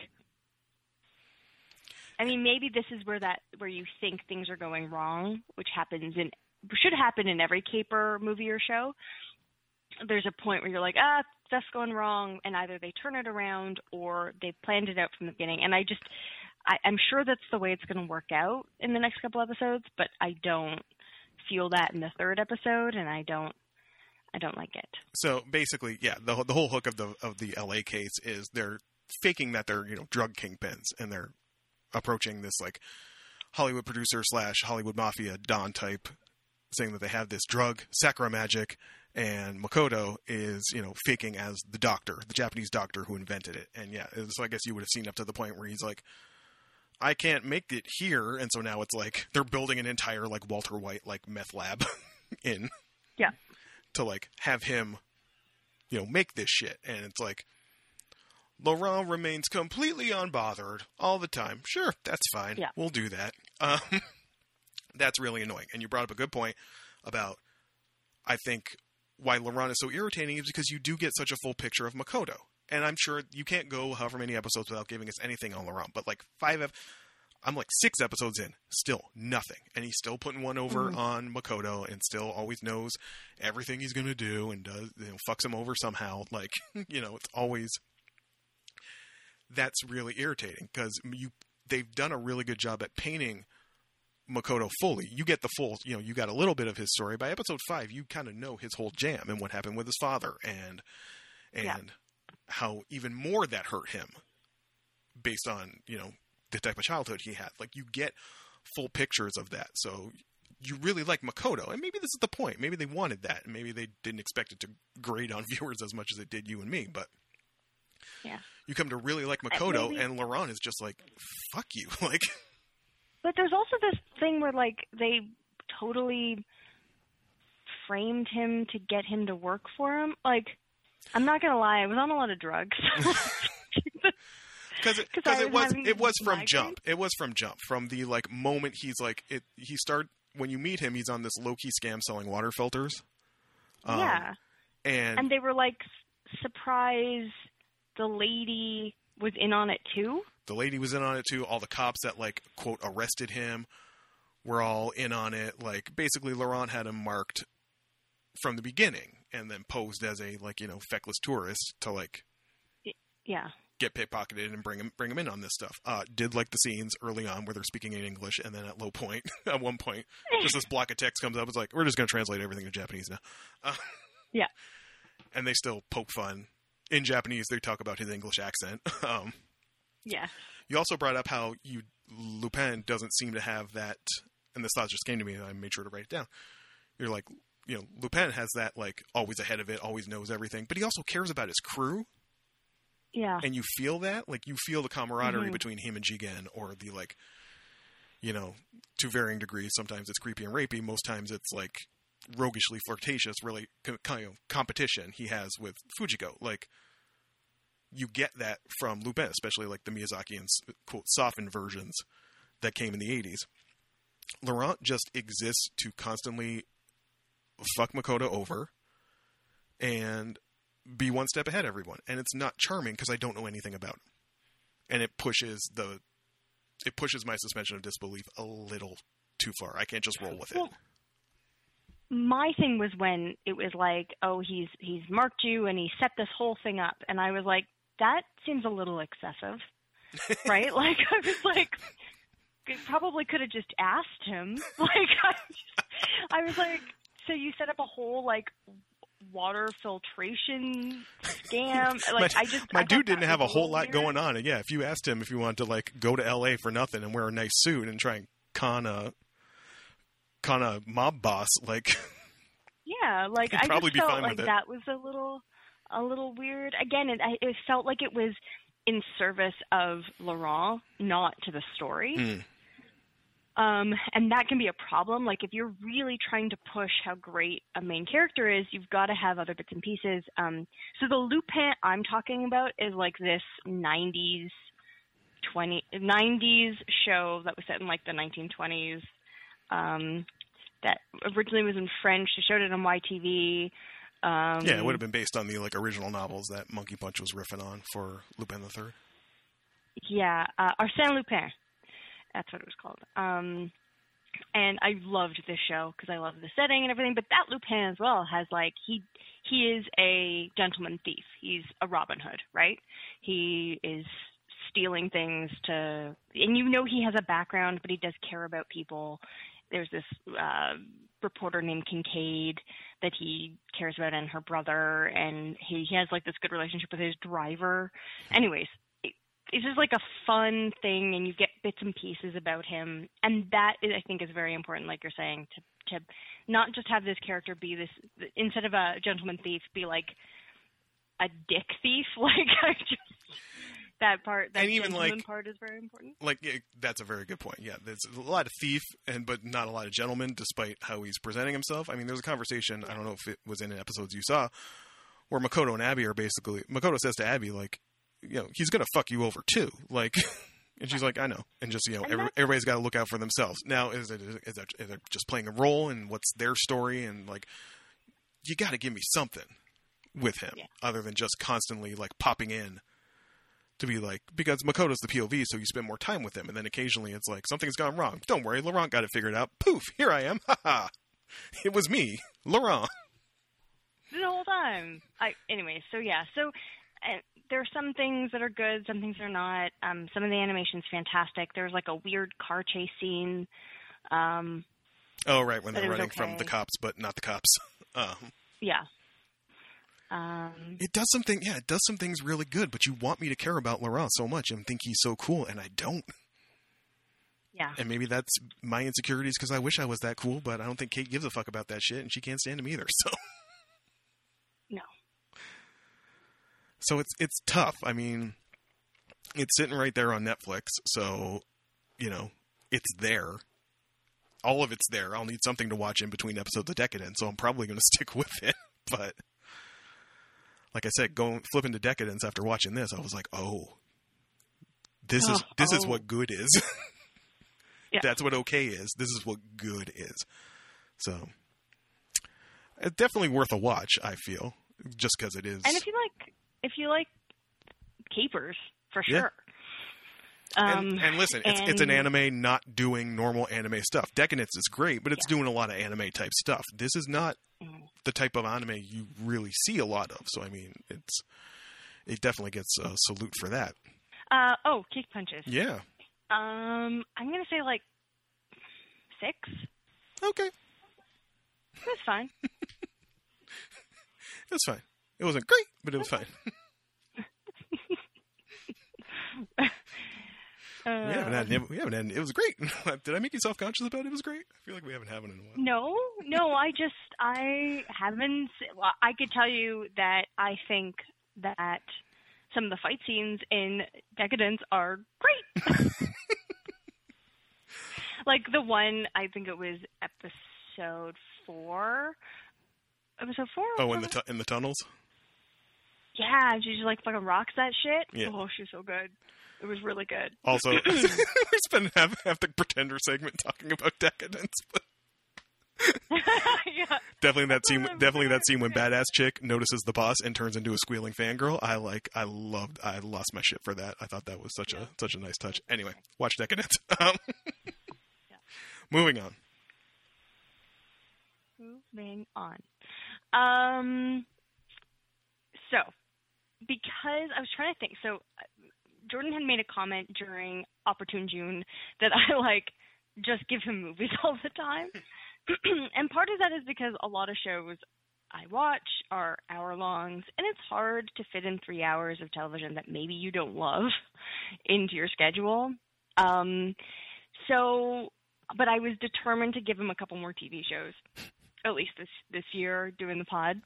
I mean, maybe this is where that where you think things are going wrong, which happens in should happen in every caper movie or show. There's a point where you're like, ah, stuff's going wrong, and either they turn it around or they planned it out from the beginning. And I just, I, I'm sure that's the way it's going to work out in the next couple episodes, but I don't feel that in the third episode, and I don't, I don't like it. So basically, yeah, the the whole hook of the of the LA case is they're faking that they're you know drug kingpins and they're approaching this like Hollywood producer slash Hollywood mafia don type, saying that they have this drug Sakura magic, and Makoto is you know faking as the doctor, the Japanese doctor who invented it, and yeah, so I guess you would have seen up to the point where he's like. I can't make it here, and so now it's like they're building an entire like Walter White like meth lab in Yeah. to like have him you know make this shit and it's like Laurent remains completely unbothered all the time. Sure, that's fine. Yeah. We'll do that. Um, that's really annoying. And you brought up a good point about I think why Laurent is so irritating is because you do get such a full picture of Makoto. And I'm sure you can't go however many episodes without giving us anything on Laurent. But like five, ep- I'm like six episodes in, still nothing, and he's still putting one over Mhm. on Makoto, and still always knows everything he's gonna do, and does you know fucks him over somehow. Like you know, it's always that's really irritating because you they've done a really good job at painting Makoto fully. You get the full, you know, you got a little bit of his story. By episode five, you kind of know his whole jam and what happened with his father, and and Yeah. how even more that hurt him, based on you know the type of childhood he had. Like you get full pictures of that, so you really like Makoto, and maybe this is the point. Maybe they wanted that, and maybe they didn't expect it to grade on viewers as much as it did you and me, but Yeah. you come to really like Makoto, maybe- and Laurent is just like, "Fuck you!" Like, But there's also this thing where like they totally framed him to get him to work for him. Like, I'm not gonna lie, I was on a lot of drugs. because it, 'Cause it was it was from migraines. jump. It was from jump. From the like moment he's like it. He start when you meet him. He's on this low key scam selling water filters. Um, yeah. and, And they were like s- surprised the lady was in on it too. the lady was in on it too. All the cops that like quote arrested him were all in on it. Like basically, Laurent had him marked from the beginning, and then posed as a like you know feckless tourist to like Yeah. get pickpocketed and bring him bring him in on this stuff. Uh, did like the scenes early on where they're speaking in English, and then at low point, at one point, just this block of text comes up. It's like we're just going to translate everything to Japanese now. Uh, Yeah. and they still poke fun in Japanese. They talk about his English accent. Um, Yeah. you also brought up how you Lupin doesn't seem to have that, and this thought just came to me, and I made sure to write it down. You're like, you know, Lupin has that like always ahead of it, always knows everything, but he also cares about his crew Yeah. and you feel that like you feel the camaraderie Mhm. between him and Jigen or the like you know to varying degrees sometimes it's creepy and rapey most times it's like roguishly flirtatious really kind of competition he has with Fujiko. Like you get that from Lupin especially like the Miyazaki and quote softened versions that came in the 80s Laurent just exists to constantly fuck Makoto over and be one step ahead everyone. And it's not charming because i don't know anything about him. And it pushes the it pushes my suspension of disbelief a little too far. I can't just roll with it my thing was when it was like, oh, he's he's marked you and he set this whole thing up, and I was like, that seems a little excessive, right? like I was like, probably could have just asked him. Like I, I was like, so you set up a whole like water filtration scam? Like my, I just my I dude didn't have a whole lot weird. going on. And yeah, if you asked him if you wanted to like go to L.A. for nothing and wear a nice suit and try and con a con of mob boss, like Yeah, like I probably just be felt fine like with that was a little, a little weird. Again, it, it felt like it was in service of Laurent, not to the story. Mm. Um, and that can be a problem. Like if you're really trying to push how great a main character is, you've got to have other bits and pieces. Um, so the Lupin I'm talking about is like this 90s, 20 90s show that was set in like the 1920s. Um, that originally was in French. They showed it on YTV. Um, yeah, it would have been based on the like original novels that Monkey Punch was riffing on for Lupin the Third. Yeah, uh, Arsène Lupin. That's what it was called. Um, and I loved this show because I love the setting and everything. But that Lupin as well has like he he is a gentleman thief. He's a Robin Hood, right? He is stealing things to, and you know he has a background, but he does care about people. There's this uh, reporter named Kincaid that he cares about, and her brother, and he, he has like this good relationship with his driver. Anyways, it, it's just like a fun thing and you get bits and pieces about him and that is, i think is very important like you're saying to to not just have this character be this instead of a gentleman thief be like a dick thief like I just that part that And even, gentleman like- part is very important Like yeah, that's a very good point. Yeah, there's a lot of thief and but not a lot of gentleman, despite how he's presenting himself. I mean, there's a conversation. I don't know if it was in episodes you saw where Makoto and Abby are basically Makoto says to Abby like, you know, he's gonna fuck you over too. Like, and she's like, I know. And just you know, every, everybody's got to look out for themselves. Now, is it is it, is it just playing a role and what's their story and like, you got to give me something with him Yeah. other than just constantly like popping in to be like because Makoto's the POV, so you spend more time with him, and then occasionally it's like something's gone wrong. Don't worry, Laurent got it figured out. Poof, here I am. Ha ha. It was me, Laurent. the whole time i anyway so yeah so uh, there are some things that are good some things are not um some of the animation's fantastic there's like a weird car chase scene um Oh right, when they're running from the cops, but not the cops. Um, yeah um it does something. Yeah, it does some things really good, but you want me to care about Laurent so much and think he's so cool, and I don't. yeah And maybe that's my insecurities because I wish I was that cool, but I don't think Kate gives a fuck about that shit, and she can't stand him either. So. No. So it's it's tough. I mean, it's sitting right there on Netflix, so you know it's there. All of it's there. I'll need something to watch in between episodes of Decadence, so I'm probably going to stick with it. But like I said, going flipping to Decadence after watching this, I was like, oh, this is Oh, this is oh. what good is. Yeah. That's what okay is. This is what good is. So it's definitely worth a watch. I feel just because it is. And if you like, if you like capers, for Yeah. sure. Um, and, and listen, it's, it's an anime not doing normal anime stuff. Decadence is great, but it's doing a lot of anime type stuff. This is not Mhm. The type of anime you really see a lot of. So I mean, it's it definitely gets a salute for that. Uh, oh, kick punches. Yeah. Um, I'm gonna say like six. Okay. That's fine. It was fine. It wasn't great, but it was fine. Uh, we haven't had we haven't had it was great. Did I make you self conscious about it? It was great. I feel like we haven't had one in a while. No, no, I just I haven't. Well, I could tell you that I think that some of the fight scenes in Decadence are great. like the one, I think it was episode four. Episode four. Oh, in the tu- in the tunnels. yeah, she just like fucking rocks that shit. Yeah. Oh, she's so good. It was really good. Also, we spent half, half the pretender segment talking about decadence, but yeah. definitely that scene. Definitely that scene when badass chick notices the boss and turns into a squealing fangirl. I like. I loved. I lost my shit for that. I thought that was such a such a nice touch. Anyway, watch decadence. Um, Moving on. Moving on. Um. So, because I was trying to think. So Jordan had made a comment during Opportune June that I like just give him movies all the time. and part of that is because a lot of shows I watch are hour longs, and it's hard to fit in three hours of television that maybe you don't love into your schedule. Um, so, but I was determined to give him a couple more TV shows, at least this this year, doing the pod.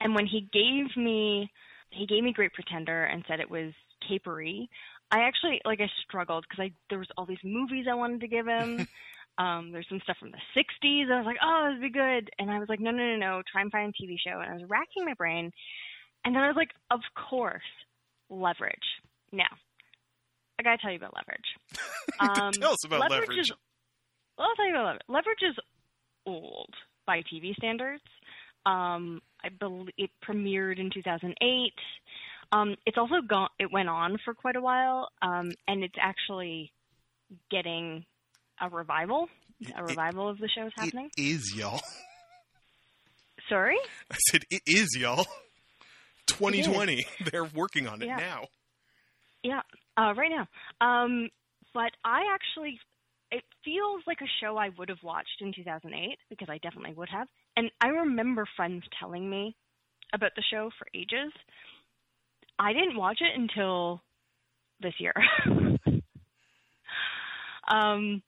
And when he gave me, he gave me Great Pretender and said it was capery. I actually like I struggled because I there was all these movies I wanted to give him. um, there's some stuff from the 60s. I was like, oh, this would be good. And I was like, no, no, no, no. Try and find a TV show. And I was racking my brain. And then I was like, of course, Leverage. Now, I gotta tell you about Leverage. Um, Tell us about leverage. Is, well, I'll tell you about Leverage. Leverage is old by TV standards. Um, I believe it premiered in 2008. Um, it's also gone. It went on for quite a while, um, and it's actually getting a revival. A It- revival of the show is happening. It is, y'all. Sorry. I said it is, y'all. 2020. They're working on it Yeah. now. Yeah, uh, right now. Um, but I actually, it feels like a show I would have watched in 2008 because I definitely would have. And I remember friends telling me about the show for ages. I didn't watch it until this year. um,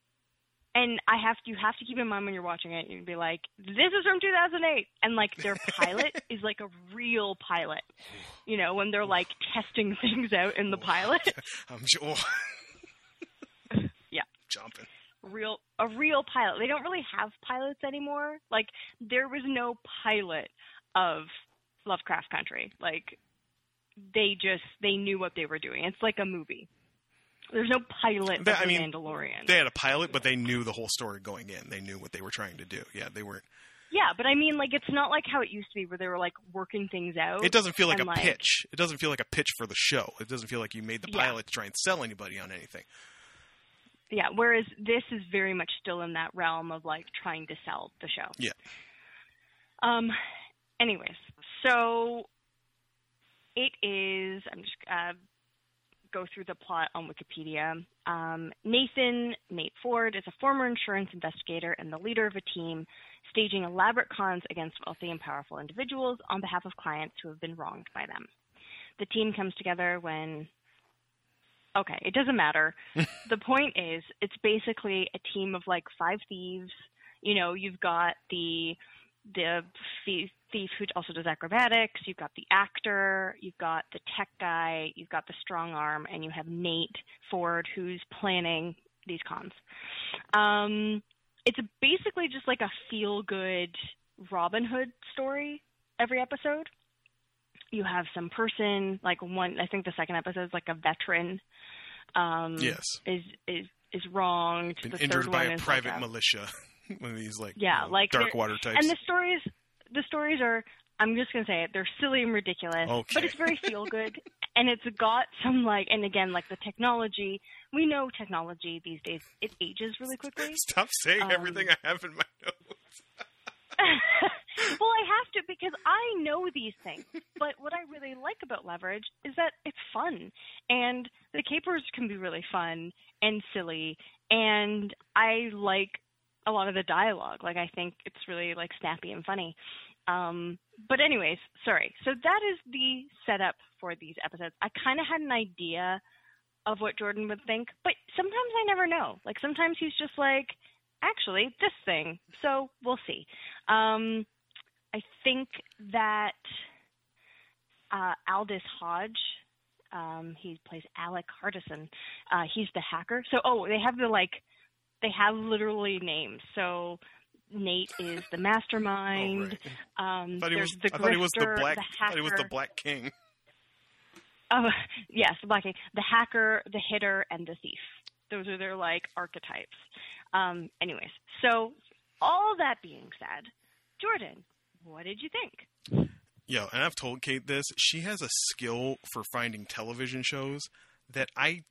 and I have you have to keep in mind when you're watching it, you'd be like, "This is from 2008," and like their pilot is like a real pilot. You know, when they're like testing things out in the pilot, I'm sure. Yeah. Jumping. real a real pilot. They don't really have pilots anymore. Like there was no pilot of Lovecraft Country. Like they just they knew what they were doing. It's like a movie. There's no pilot of I the mean, Mandalorian. They had a pilot, but they knew the whole story going in. They knew what they were trying to do. Yeah, they weren't. yeah, but I mean, like it's not like how it used to be, where they were like working things out. It doesn't feel like a like- pitch. It doesn't feel like a pitch for the show. It doesn't feel like you made the Yeah. pilot to try and sell anybody on anything. Yeah, whereas this is very much still in that realm of like trying to sell the show. Yeah. Um. Anyways, so it is. I'm just uh, go through the plot on Wikipedia. Um, Nathan Nate Ford is a former insurance investigator and the leader of a team staging elaborate cons against wealthy and powerful individuals on behalf of clients who have been wronged by them. The team comes together when okay, it doesn't matter. the point is, it's basically a team of like five thieves. You know, you've got the the thief, who also does acrobatics. You've got the actor. You've got the tech guy. You've got the strong arm, and you have Nate Ford who's planning these cons. Um, it's basically just like a feel good Robin Hood story every episode. You have some person like one. I think the second episode is like a veteran. Um, Yes. is is is wronged. Been the injured third by one a is private like a, militia. One of these like Yeah, you know, like dark water types. and the stories the stories are I'm just gonna say it, they're silly and ridiculous. Okay. But it's very feel good. and it's got some like and again, like the technology we know technology these days it ages really quickly. Stop saying um, everything I have in my notes. well, I have to because I know these things. But what I really like about Leverage is that it's fun, and the capers can be really fun and silly, and I like a lot of the dialogue. Like I think it's really like snappy and funny. Um, but anyways, sorry. So that is the setup for these episodes. I kind of had an idea of what Jordan would think, but sometimes I never know. Like sometimes he's just like, actually, this thing. So we'll see. Um, I think that uh, Aldis Hodge, um, he plays Alec Hardison. Uh, he's the hacker. So oh, they have the like, they have literally names. So Nate is the Oh, mastermind. right. Um, I thought he was. the I thought he was the black. the I thought he was the. Black King. Oh, yes, the Black King, the hacker, the hitter, and the thief. Those are their like archetypes. Um, anyways, so all that being said, Jordan, what did you think? Yo, and I've told Kate this. She has a skill for finding television shows that I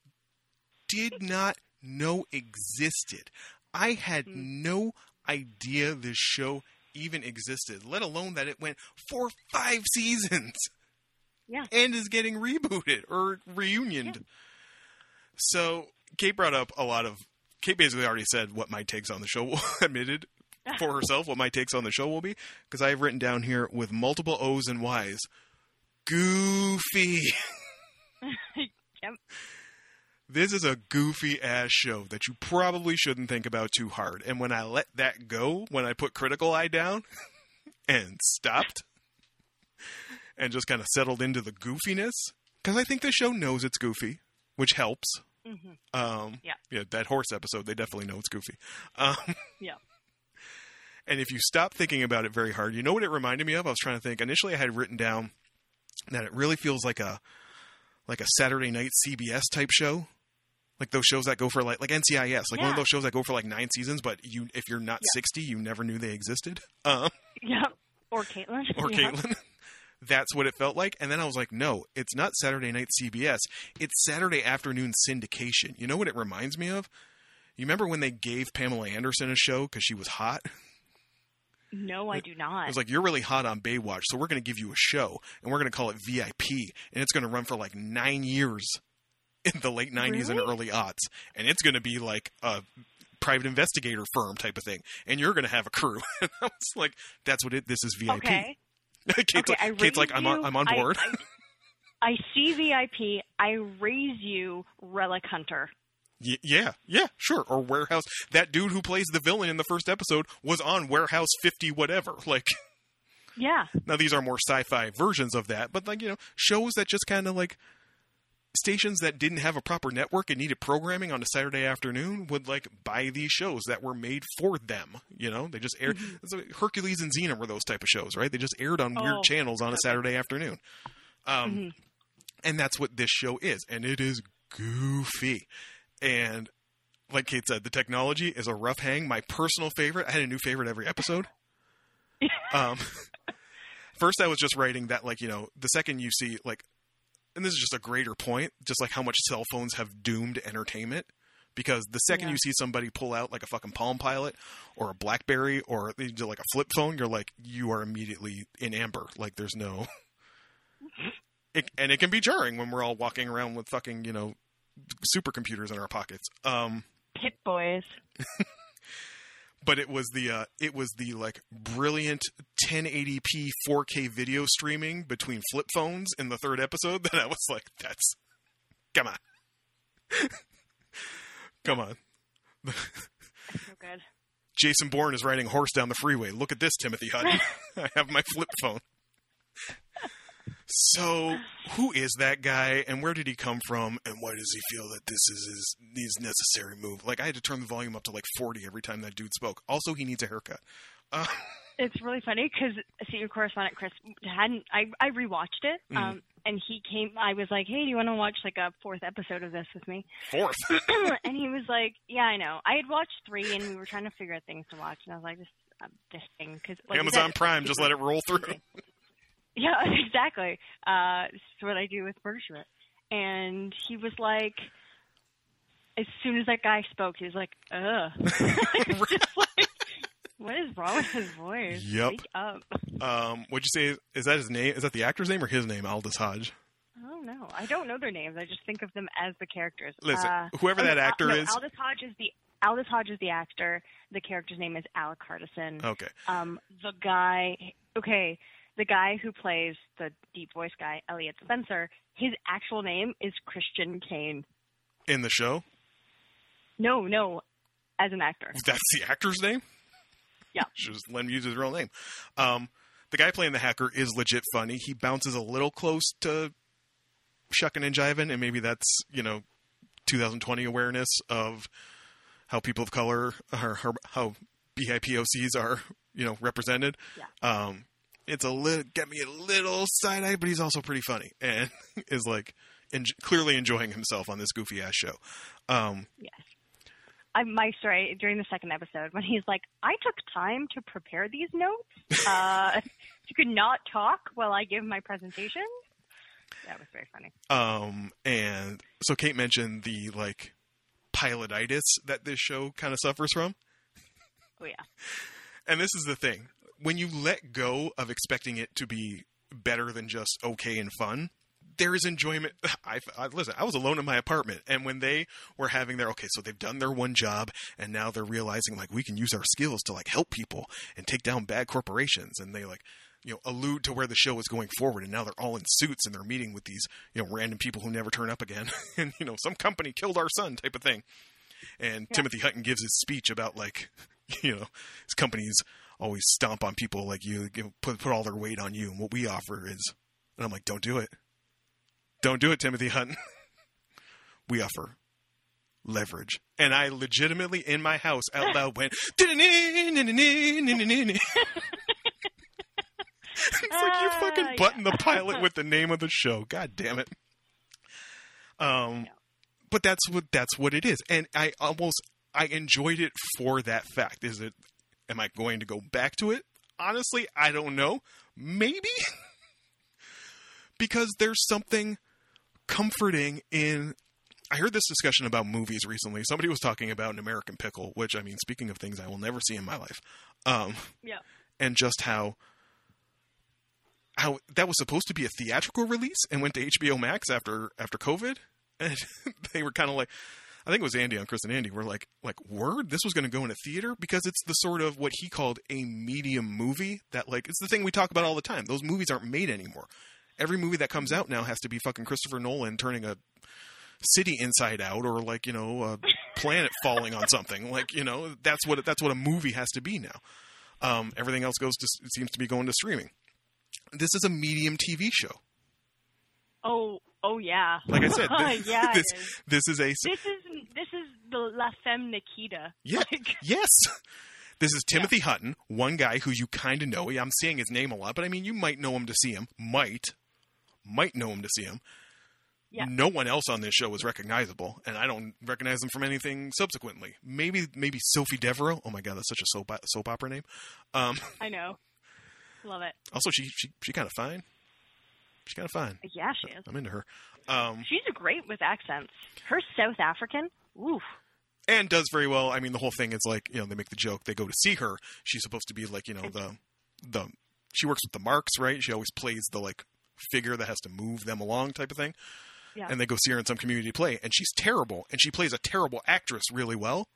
did not know existed. I had Hmm. no idea this show even existed, let alone that it went for five seasons. Yeah. and is getting rebooted or reunioned. So Kate brought up a lot of. Kate basically already said what my takes on the show will admitted for herself what my takes on the show will be because I have written down here with multiple O's and Y's. Goofy. Yep. This is a goofy ass show that you probably shouldn't think about too hard. And when I let that go, when I put critical eye down and stopped and just kind of settled into the goofiness, because I think the show knows it's goofy, which helps. hmm Um, Yeah. yeah, that horse episode, they definitely know it's goofy. Um, Yeah. and if you stop thinking about it very hard, you know what it reminded me of? I was trying to think. Initially, I had written down that it really feels like a like a Saturday night CBS type show, like those shows that go for like like NCIS, like one of those shows that go for like nine seasons. But you, if you're not Yeah. sixty, you never knew they existed. Um, Yep. Or Caitlin. or yeah. Caitlin. That's what it felt like. And then I was like, no, it's not Saturday night CBS. It's Saturday afternoon syndication. You know what it reminds me of? You remember when they gave Pamela Anderson a show because she was hot? No, I do It not. was like, you're really hot on Baywatch, so we're going to give you a show, and we're going to call it VIP, and it's going to run for like nine years in the late 90s and early aughts. And it's going to be like a private investigator firm type of thing. And you're going to have a crew. and I was like, that's what it, this is VIP. okay. Kate's, okay, like, I Kate's like, I'm on, I'm on I- board. I, I see VIP. I raise you Relic Hunter. Y- yeah, yeah, sure. Or Warehouse. That dude who plays the villain in the first episode was on Warehouse 50 whatever. Like, Yeah. now these are more sci-fi versions of that, but like, you know, shows that just kind of like stations that didn't have a proper network and needed programming on a Saturday afternoon would like buy these shows that were made for them. You know, they just aired. so Hercules and Xena were those type of shows, right? They just aired on weird Oh, channels on a Saturday afternoon. Um, Mhm. and that's what this show is, and it is goofy. And like Kate said, the technology is a rough hang. My personal favorite. I had a new favorite every episode. um, first, I was just writing that, like you know, the second you see like, and this is just a greater point, just like how much cell phones have doomed entertainment. Because the second Yeah. you see somebody pull out like a fucking Palm Pilot or a BlackBerry or like a flip phone, you're like, you are immediately in amber. Like there's no, it, and it can be jarring when we're all walking around with fucking you know supercomputers in our pockets. Um, Pit Boys. but it was the uh, it was the like brilliant 1080p 4K video streaming between flip phones in the third episode that I was like, that's come on, come on. So good. Jason Bourne is riding a horse down the freeway. Look at this, Timothy Hutton. I have my flip phone. So, who is that guy, and where did he come from, and why does he feel that this is his, his necessary move? Like, I had to turn the volume up to like 40 every time that dude spoke. Also, he needs a haircut. Uh, It's really funny because senior correspondent Chris hadn't. I I rewatched it, Mhm. um, and he came. I was like, "Hey, do you want to watch like a fourth episode of this with me?" fourth. and he was like, "Yeah, I know. I had watched three, and we were trying to figure out things to watch." And I was like, "Just uh, this thing because like Amazon said, Prime, just let it roll through. Yeah, exactly. Uh, this is what I do with Murder And he was like, as soon as that guy spoke, he was like, ugh. Like, what is wrong with his voice? Yep. Wake up. Um, what'd you say? Is that his name? Is that the actor's name or his name? Aldis Hodge. I don't know. I don't know their names. I just think of them as the characters. Listen, Uh, whoever that actor no, is. Aldis Hodge is the Aldis Hodge is the actor. The character's name is Alec Hardison. Okay. Um, the guy, okay, the guy who plays the deep voice guy, Elliot Spencer, his actual name is Christian Kane. In the show, No, no, as an actor. that's the actor's name. Yeah. Just let him use his real name. Um, the guy playing the hacker is legit funny. He bounces a little close to shucking and jiving, and maybe that's you know 2020 awareness of how people of color are, how- how BIPOCs are you know represented. Yeah. Um, it's a little get me a little side eye, but he's also pretty funny and is like en- clearly enjoying himself on this goofy ass show. Um, Yes. I, my story during the second episode when he's like, I took time to prepare these notes. Uh, you could not talk while I give my presentation. That was very funny. Um, and so Kate mentioned the like pilotitis that this show kind of suffers from. Oh yeah. And this is the thing. When you let go of expecting it to be better than just okay and fun. There is enjoyment. I, I listen. I was alone in my apartment, and when they were having their okay, so they've done their one job, and now they're realizing like we can use our skills to like help people and take down bad corporations, and they like you know allude to where the show is going forward, and now they're all in suits and they're meeting with these you know random people who never turn up again, and you know some company killed our son type of thing, and Yeah. Timothy Hutton gives his speech about like you know his companies always stomp on people like you, you put put all their weight on you, and what we offer is, and I'm like, don't do it, don't do it, Timothy Hutton. we offer leverage, and I legitimately in my house out loud went. it's like you fucking button the pilot with the name of the show. God damn it. Um, but that's what that's what it is, and I almost I enjoyed it for that fact. Is it? Am I going to go back to it? Honestly, I don't know. Maybe because there's something comforting in. I heard this discussion about movies recently. Somebody was talking about an American Pickle, which I mean, speaking of things I will never see in my life, um, Yeah. and just how how that was supposed to be a theatrical release and went to HBO Max after after COVID, and they were kind of like, I think it was Andy on Chris and Andy were like like word this was going to go in a theater? Because it's the sort of what he called a medium movie that like it's the thing we talk about all the time. Those movies aren't made anymore. Every movie that comes out now has to be fucking Christopher Nolan turning a city inside out or like you know a planet falling on something. Like you know that's what that's what a movie has to be now. Um, everything else goes to seems to be going to streaming. This is a medium tv show. Oh, oh yeah. like i said this, yeah, this, is. this is a This is this is the La Femme Nikita. Yeah. Like, yes this is timothy hutton one guy who you kind of know i'm seeing his name a lot but i mean you might know him to see him might might know him to see him Yeah. no one else on this show is recognizable and i don't recognize them from anything subsequently maybe maybe sophie devereaux oh my god that's such a soap, soap opera name um, I know. Love it. also she she, she kind of fine she's kind of fine Yeah, she is. i'm into her um, She's great with accents. Her South African. Oof. and does very well. I mean, the whole thing is like you know they make the joke. They go to see her. She's supposed to be like you know the the she works with the marks, right? She always plays the like figure that has to move them along type of thing. Yeah. And they go see her in some community play, and she's terrible, and she plays a terrible actress really well.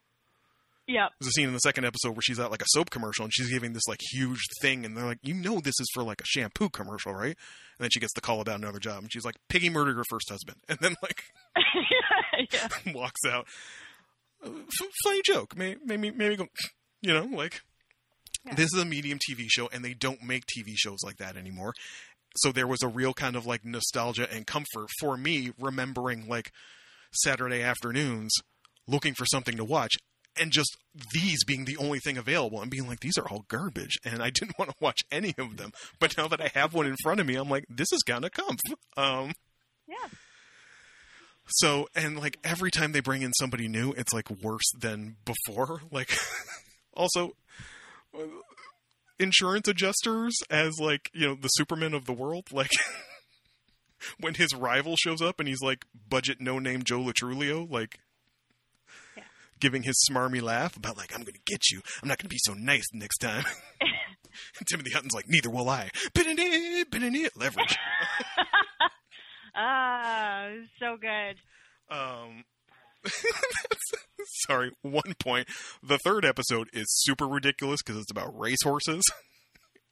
Yep. There's a scene in the second episode where she's at like a soap commercial, and she's giving this like huge thing, and they're like, "You know, this is for like a shampoo commercial, right?" And then she gets the call about another job, and she's like, "Piggy murdered her first husband," and then like yeah. walks out. F- funny joke. Maybe, maybe, maybe go, you know, like Yeah. this is a medium TV show, and they don't make TV shows like that anymore. So there was a real kind of like nostalgia and comfort for me, remembering like Saturday afternoons, looking for something to watch, and just these being the only thing available, and being like, these are all garbage, and I didn't want to watch any of them. But now that I have one in front of me, I'm like, this is gonna come Um, Yeah. so, and like every time they bring in somebody new, it's like worse than before. Like, also, uh, insurance adjusters as like, you know, the Superman of the world. Like, when his rival shows up and he's like budget no name Joe Latrulio, like. Giving his smarmy laugh about, like, I'm going to get you. I'm not going to be so nice next time. Timothy Hutton's like, neither will I. Leverage. Ah, so good. Um, sorry, one point. The third episode is super ridiculous because it's about racehorses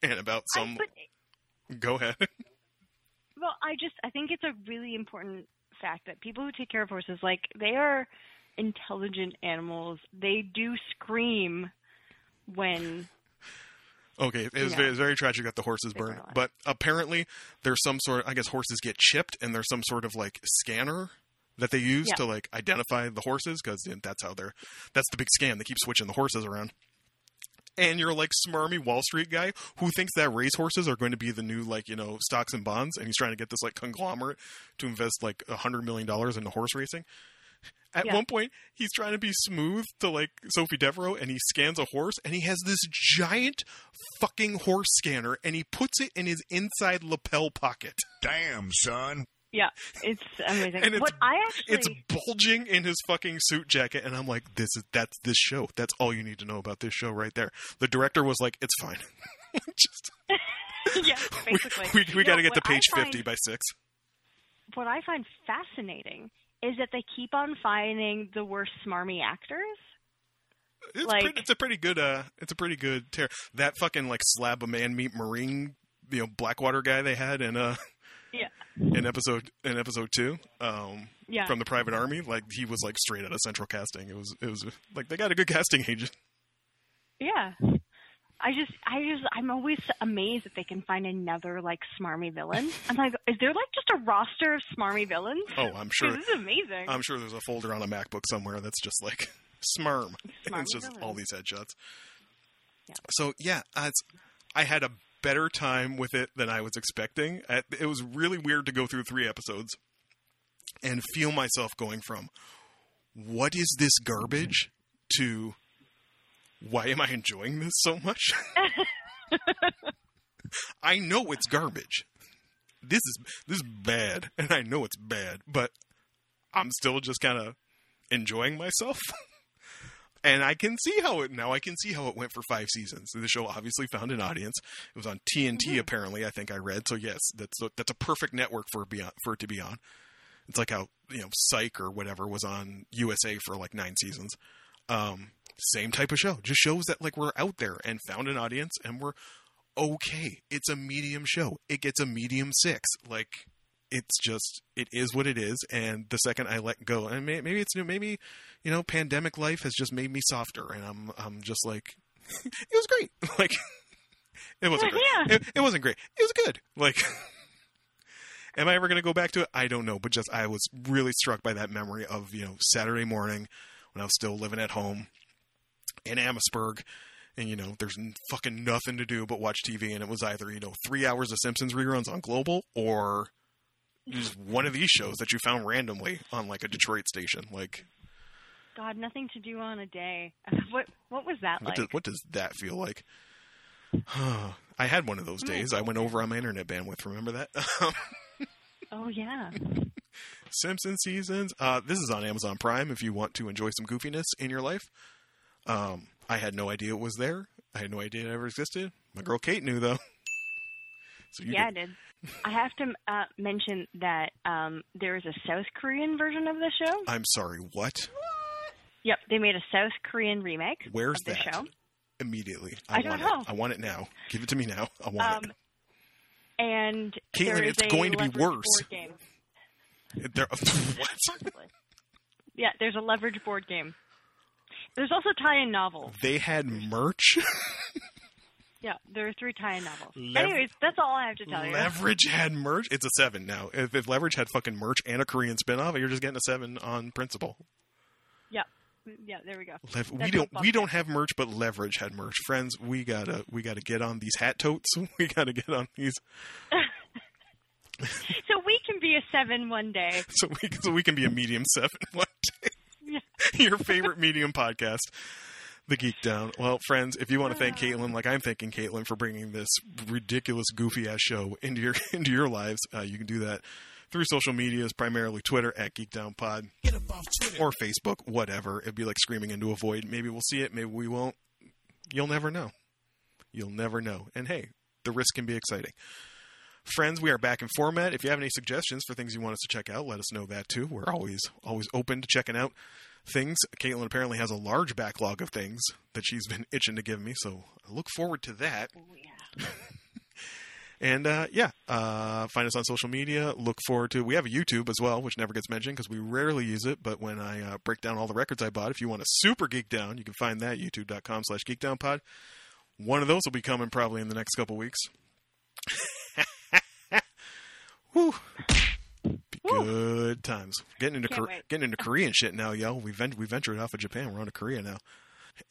and about I, some. but, Go ahead. well, I just I think it's a really important fact that people who take care of horses, like they are intelligent animals. They do scream when Okay, it was, very, it was very tragic that the horses burned, but apparently there's some sort. I guess horses get chipped, and there's some sort of like scanner that they use Yeah. to like identify the horses because that's how they're. That's the big scam. They keep switching the horses around. And you're like smarmy Wall Street guy who thinks that racehorses are going to be the new like you know stocks and bonds, and he's trying to get this like conglomerate to invest like a hundred million dollars into horse racing. At Yeah. one point, he's trying to be smooth to like Sophie Devereaux, and he scans a horse, and he has this giant fucking horse scanner, and he puts it in his inside lapel pocket, Damn, son. yeah, it's amazing. And it's- what I actually it's bulging in his fucking suit jacket, and I'm like, this is that's this show. That's all you need to know about this show right there. The director was like, it's fine. Just yeah, basically. we we No, got to get to page find- 50 by 6. What I find fascinating is that they keep on finding the worst smarmy actors. It's, Like- pretty, it's a pretty good uh it's a pretty good tear. That fucking like slab of man meat marine, you know, Blackwater guy they had in uh Yeah. in episode in episode 2 um Yeah. from the private army, like he was like straight out of central casting. It was it was like they got a good casting agent. Yeah. I just, I just, I'm always amazed that they can find another like smarmy villain. I'm like, is there like just a roster of smarmy villains? Oh, I'm sure This is amazing. I'm sure there's a folder on a MacBook somewhere that's just like Smarm. Smarmy it's just villains. all these headshots. Yeah. So yeah, uh, I had a better time with it than I was expecting. Uh, It was really weird to go through three episodes and feel myself going from "What is this garbage?" to "Why am I enjoying this so much?" I know it's garbage. This is this is bad, and I know it's bad, but I'm still just kind of enjoying myself. and I can see how it now. I can see how it went for five seasons. The show obviously found an audience. It was on TNT, apparently. I think I read. So yes, that's a, that's a perfect network for it be on, for it to be on. It's like how you know Psych or whatever was on USA for like nine seasons. Um, same type of show. Just shows that like we're out there and found an audience and we're okay. It's a medium show. It gets a medium six. Like it's just it is what it is. And the second I let go, and may, maybe it's new. Maybe you know, pandemic life has just made me softer, and I'm I'm just like it was great. Like it wasn't great. Yeah. It, it wasn't great. It was good. Like. Am I ever going to go back to it? I don't know, but just I was really struck by that memory of you know Saturday morning when I was still living at home in Amherstburg, and you know there's fucking nothing to do but watch TV, and it was either you know three hours of Simpsons reruns on Global or just one of these shows that you found randomly on like a Detroit station. Like God, nothing to do on a day. What what was that what like? does what does that feel like? I had one of those days. I went over on my internet bandwidth. Remember that? oh yeah. Simpson seasons. Uh, this is on Amazon Prime if you want to enjoy some goofiness in your life. Um, I had no idea it was there. I had no idea it ever existed. My girl Kate knew though. So you yeah, I did- did. I have to uh, mention that um, there is a South Korean version of the show. I'm sorry. What? What? Yep, they made a South Korean remake Where's of the that? show. Immediately. I don't want know. It. I want it now. Give it to me now. I want it. Um, and Caitlin, it's a going to be worse. Board game. There, what? Yeah, there's a leverage board game. There's also tie-in novels. They had merch. Yeah, there are three tie-in novels. Anyways, that's all I have to tell you. Leverage had merch. It's a seven now. If, if Leverage had fucking merch and a Korean spinoff, you're just getting a seven on principle. Yeah, mm, yeah, there we go. Lev- we don't we don't have merch, but Leverage had merch. Friends, we gotta we gotta get on these hat totes. We gotta get on these So we can be a seven one day. so we so we can be a medium seven one day. Your favorite medium podcast, The Geek Down. Well, friends, if you want to thank Caitlin, like I'm thanking Caitlin for bringing this ridiculous, goofy ass show into your into your lives, uh, you can do that through social medias, primarily Twitter at Geek Down Pod or Facebook, whatever. It'd be like screaming into a void. Maybe we'll see it, maybe we won't. You'll never know. You'll never know. And hey, the risk can be exciting. Friends, we are back in format. If you have any suggestions for things you want us to check out, let us know that too. We're always always open to checking out things. Caitlin apparently has a large backlog of things that she's been itching to give me, so I look forward to that. Oh, yeah. And uh, yeah, uh, find us on social media. Look forward to. We have a YouTube as well, which never gets mentioned because we rarely use it. But when I uh, break down all the records I bought, if you want a super geek down, you can find that YouTube.com/slash geekdownpod. One of those will be coming probably in the next couple weeks. Whew. Good times. Getting into wait. getting into Korean shit now, yo. We vent- we ventured off of Japan. We're on to Korea now.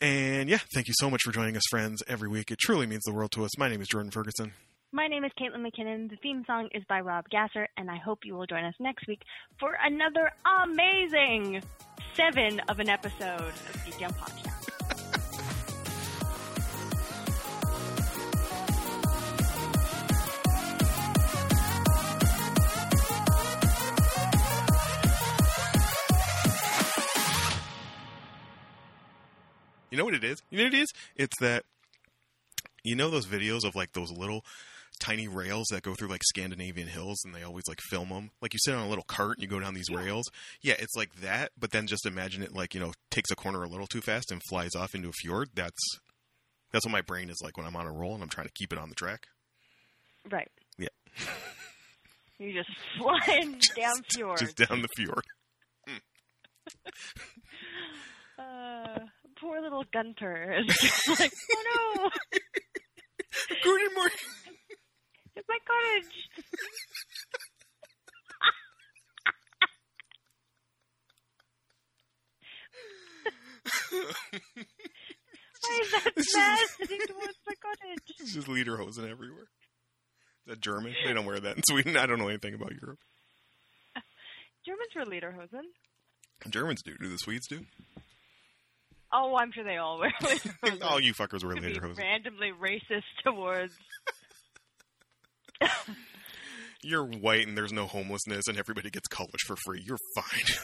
And yeah, thank you so much for joining us, friends, every week. It truly means the world to us. My name is Jordan Ferguson. My name is Caitlin McKinnon. The theme song is by Rob Gasser, and I hope you will join us next week for another amazing seven of an episode of Geek Down Podcast. You know what it is? You know what it is? It's that you know those videos of like those little tiny rails that go through like Scandinavian hills, and they always like film them. Like you sit on a little cart and you go down these Yeah. rails. Yeah, it's like that, but then just imagine it like you know takes a corner a little too fast and flies off into a fjord. That's that's what my brain is like when I'm on a roll and I'm trying to keep it on the track. Right. Yeah. You just flying down fjord. Just down the fjord. Uh, poor little Gunter is just like, oh no, Good morning. it's my cottage. Why is that just- sitting towards my cottage? It's just lederhosen everywhere. Is that German? They don't wear that in Sweden. I don't know anything about Europe. Germans wear lederhosen. Germans do. Do the Swedes do? Oh, I'm sure they all were. All you fuckers were lederhosen. randomly racist towards. You're white and there's no homelessness and everybody gets college for free. You're fine.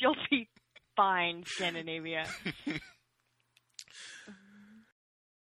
You'll be fine, Scandinavia.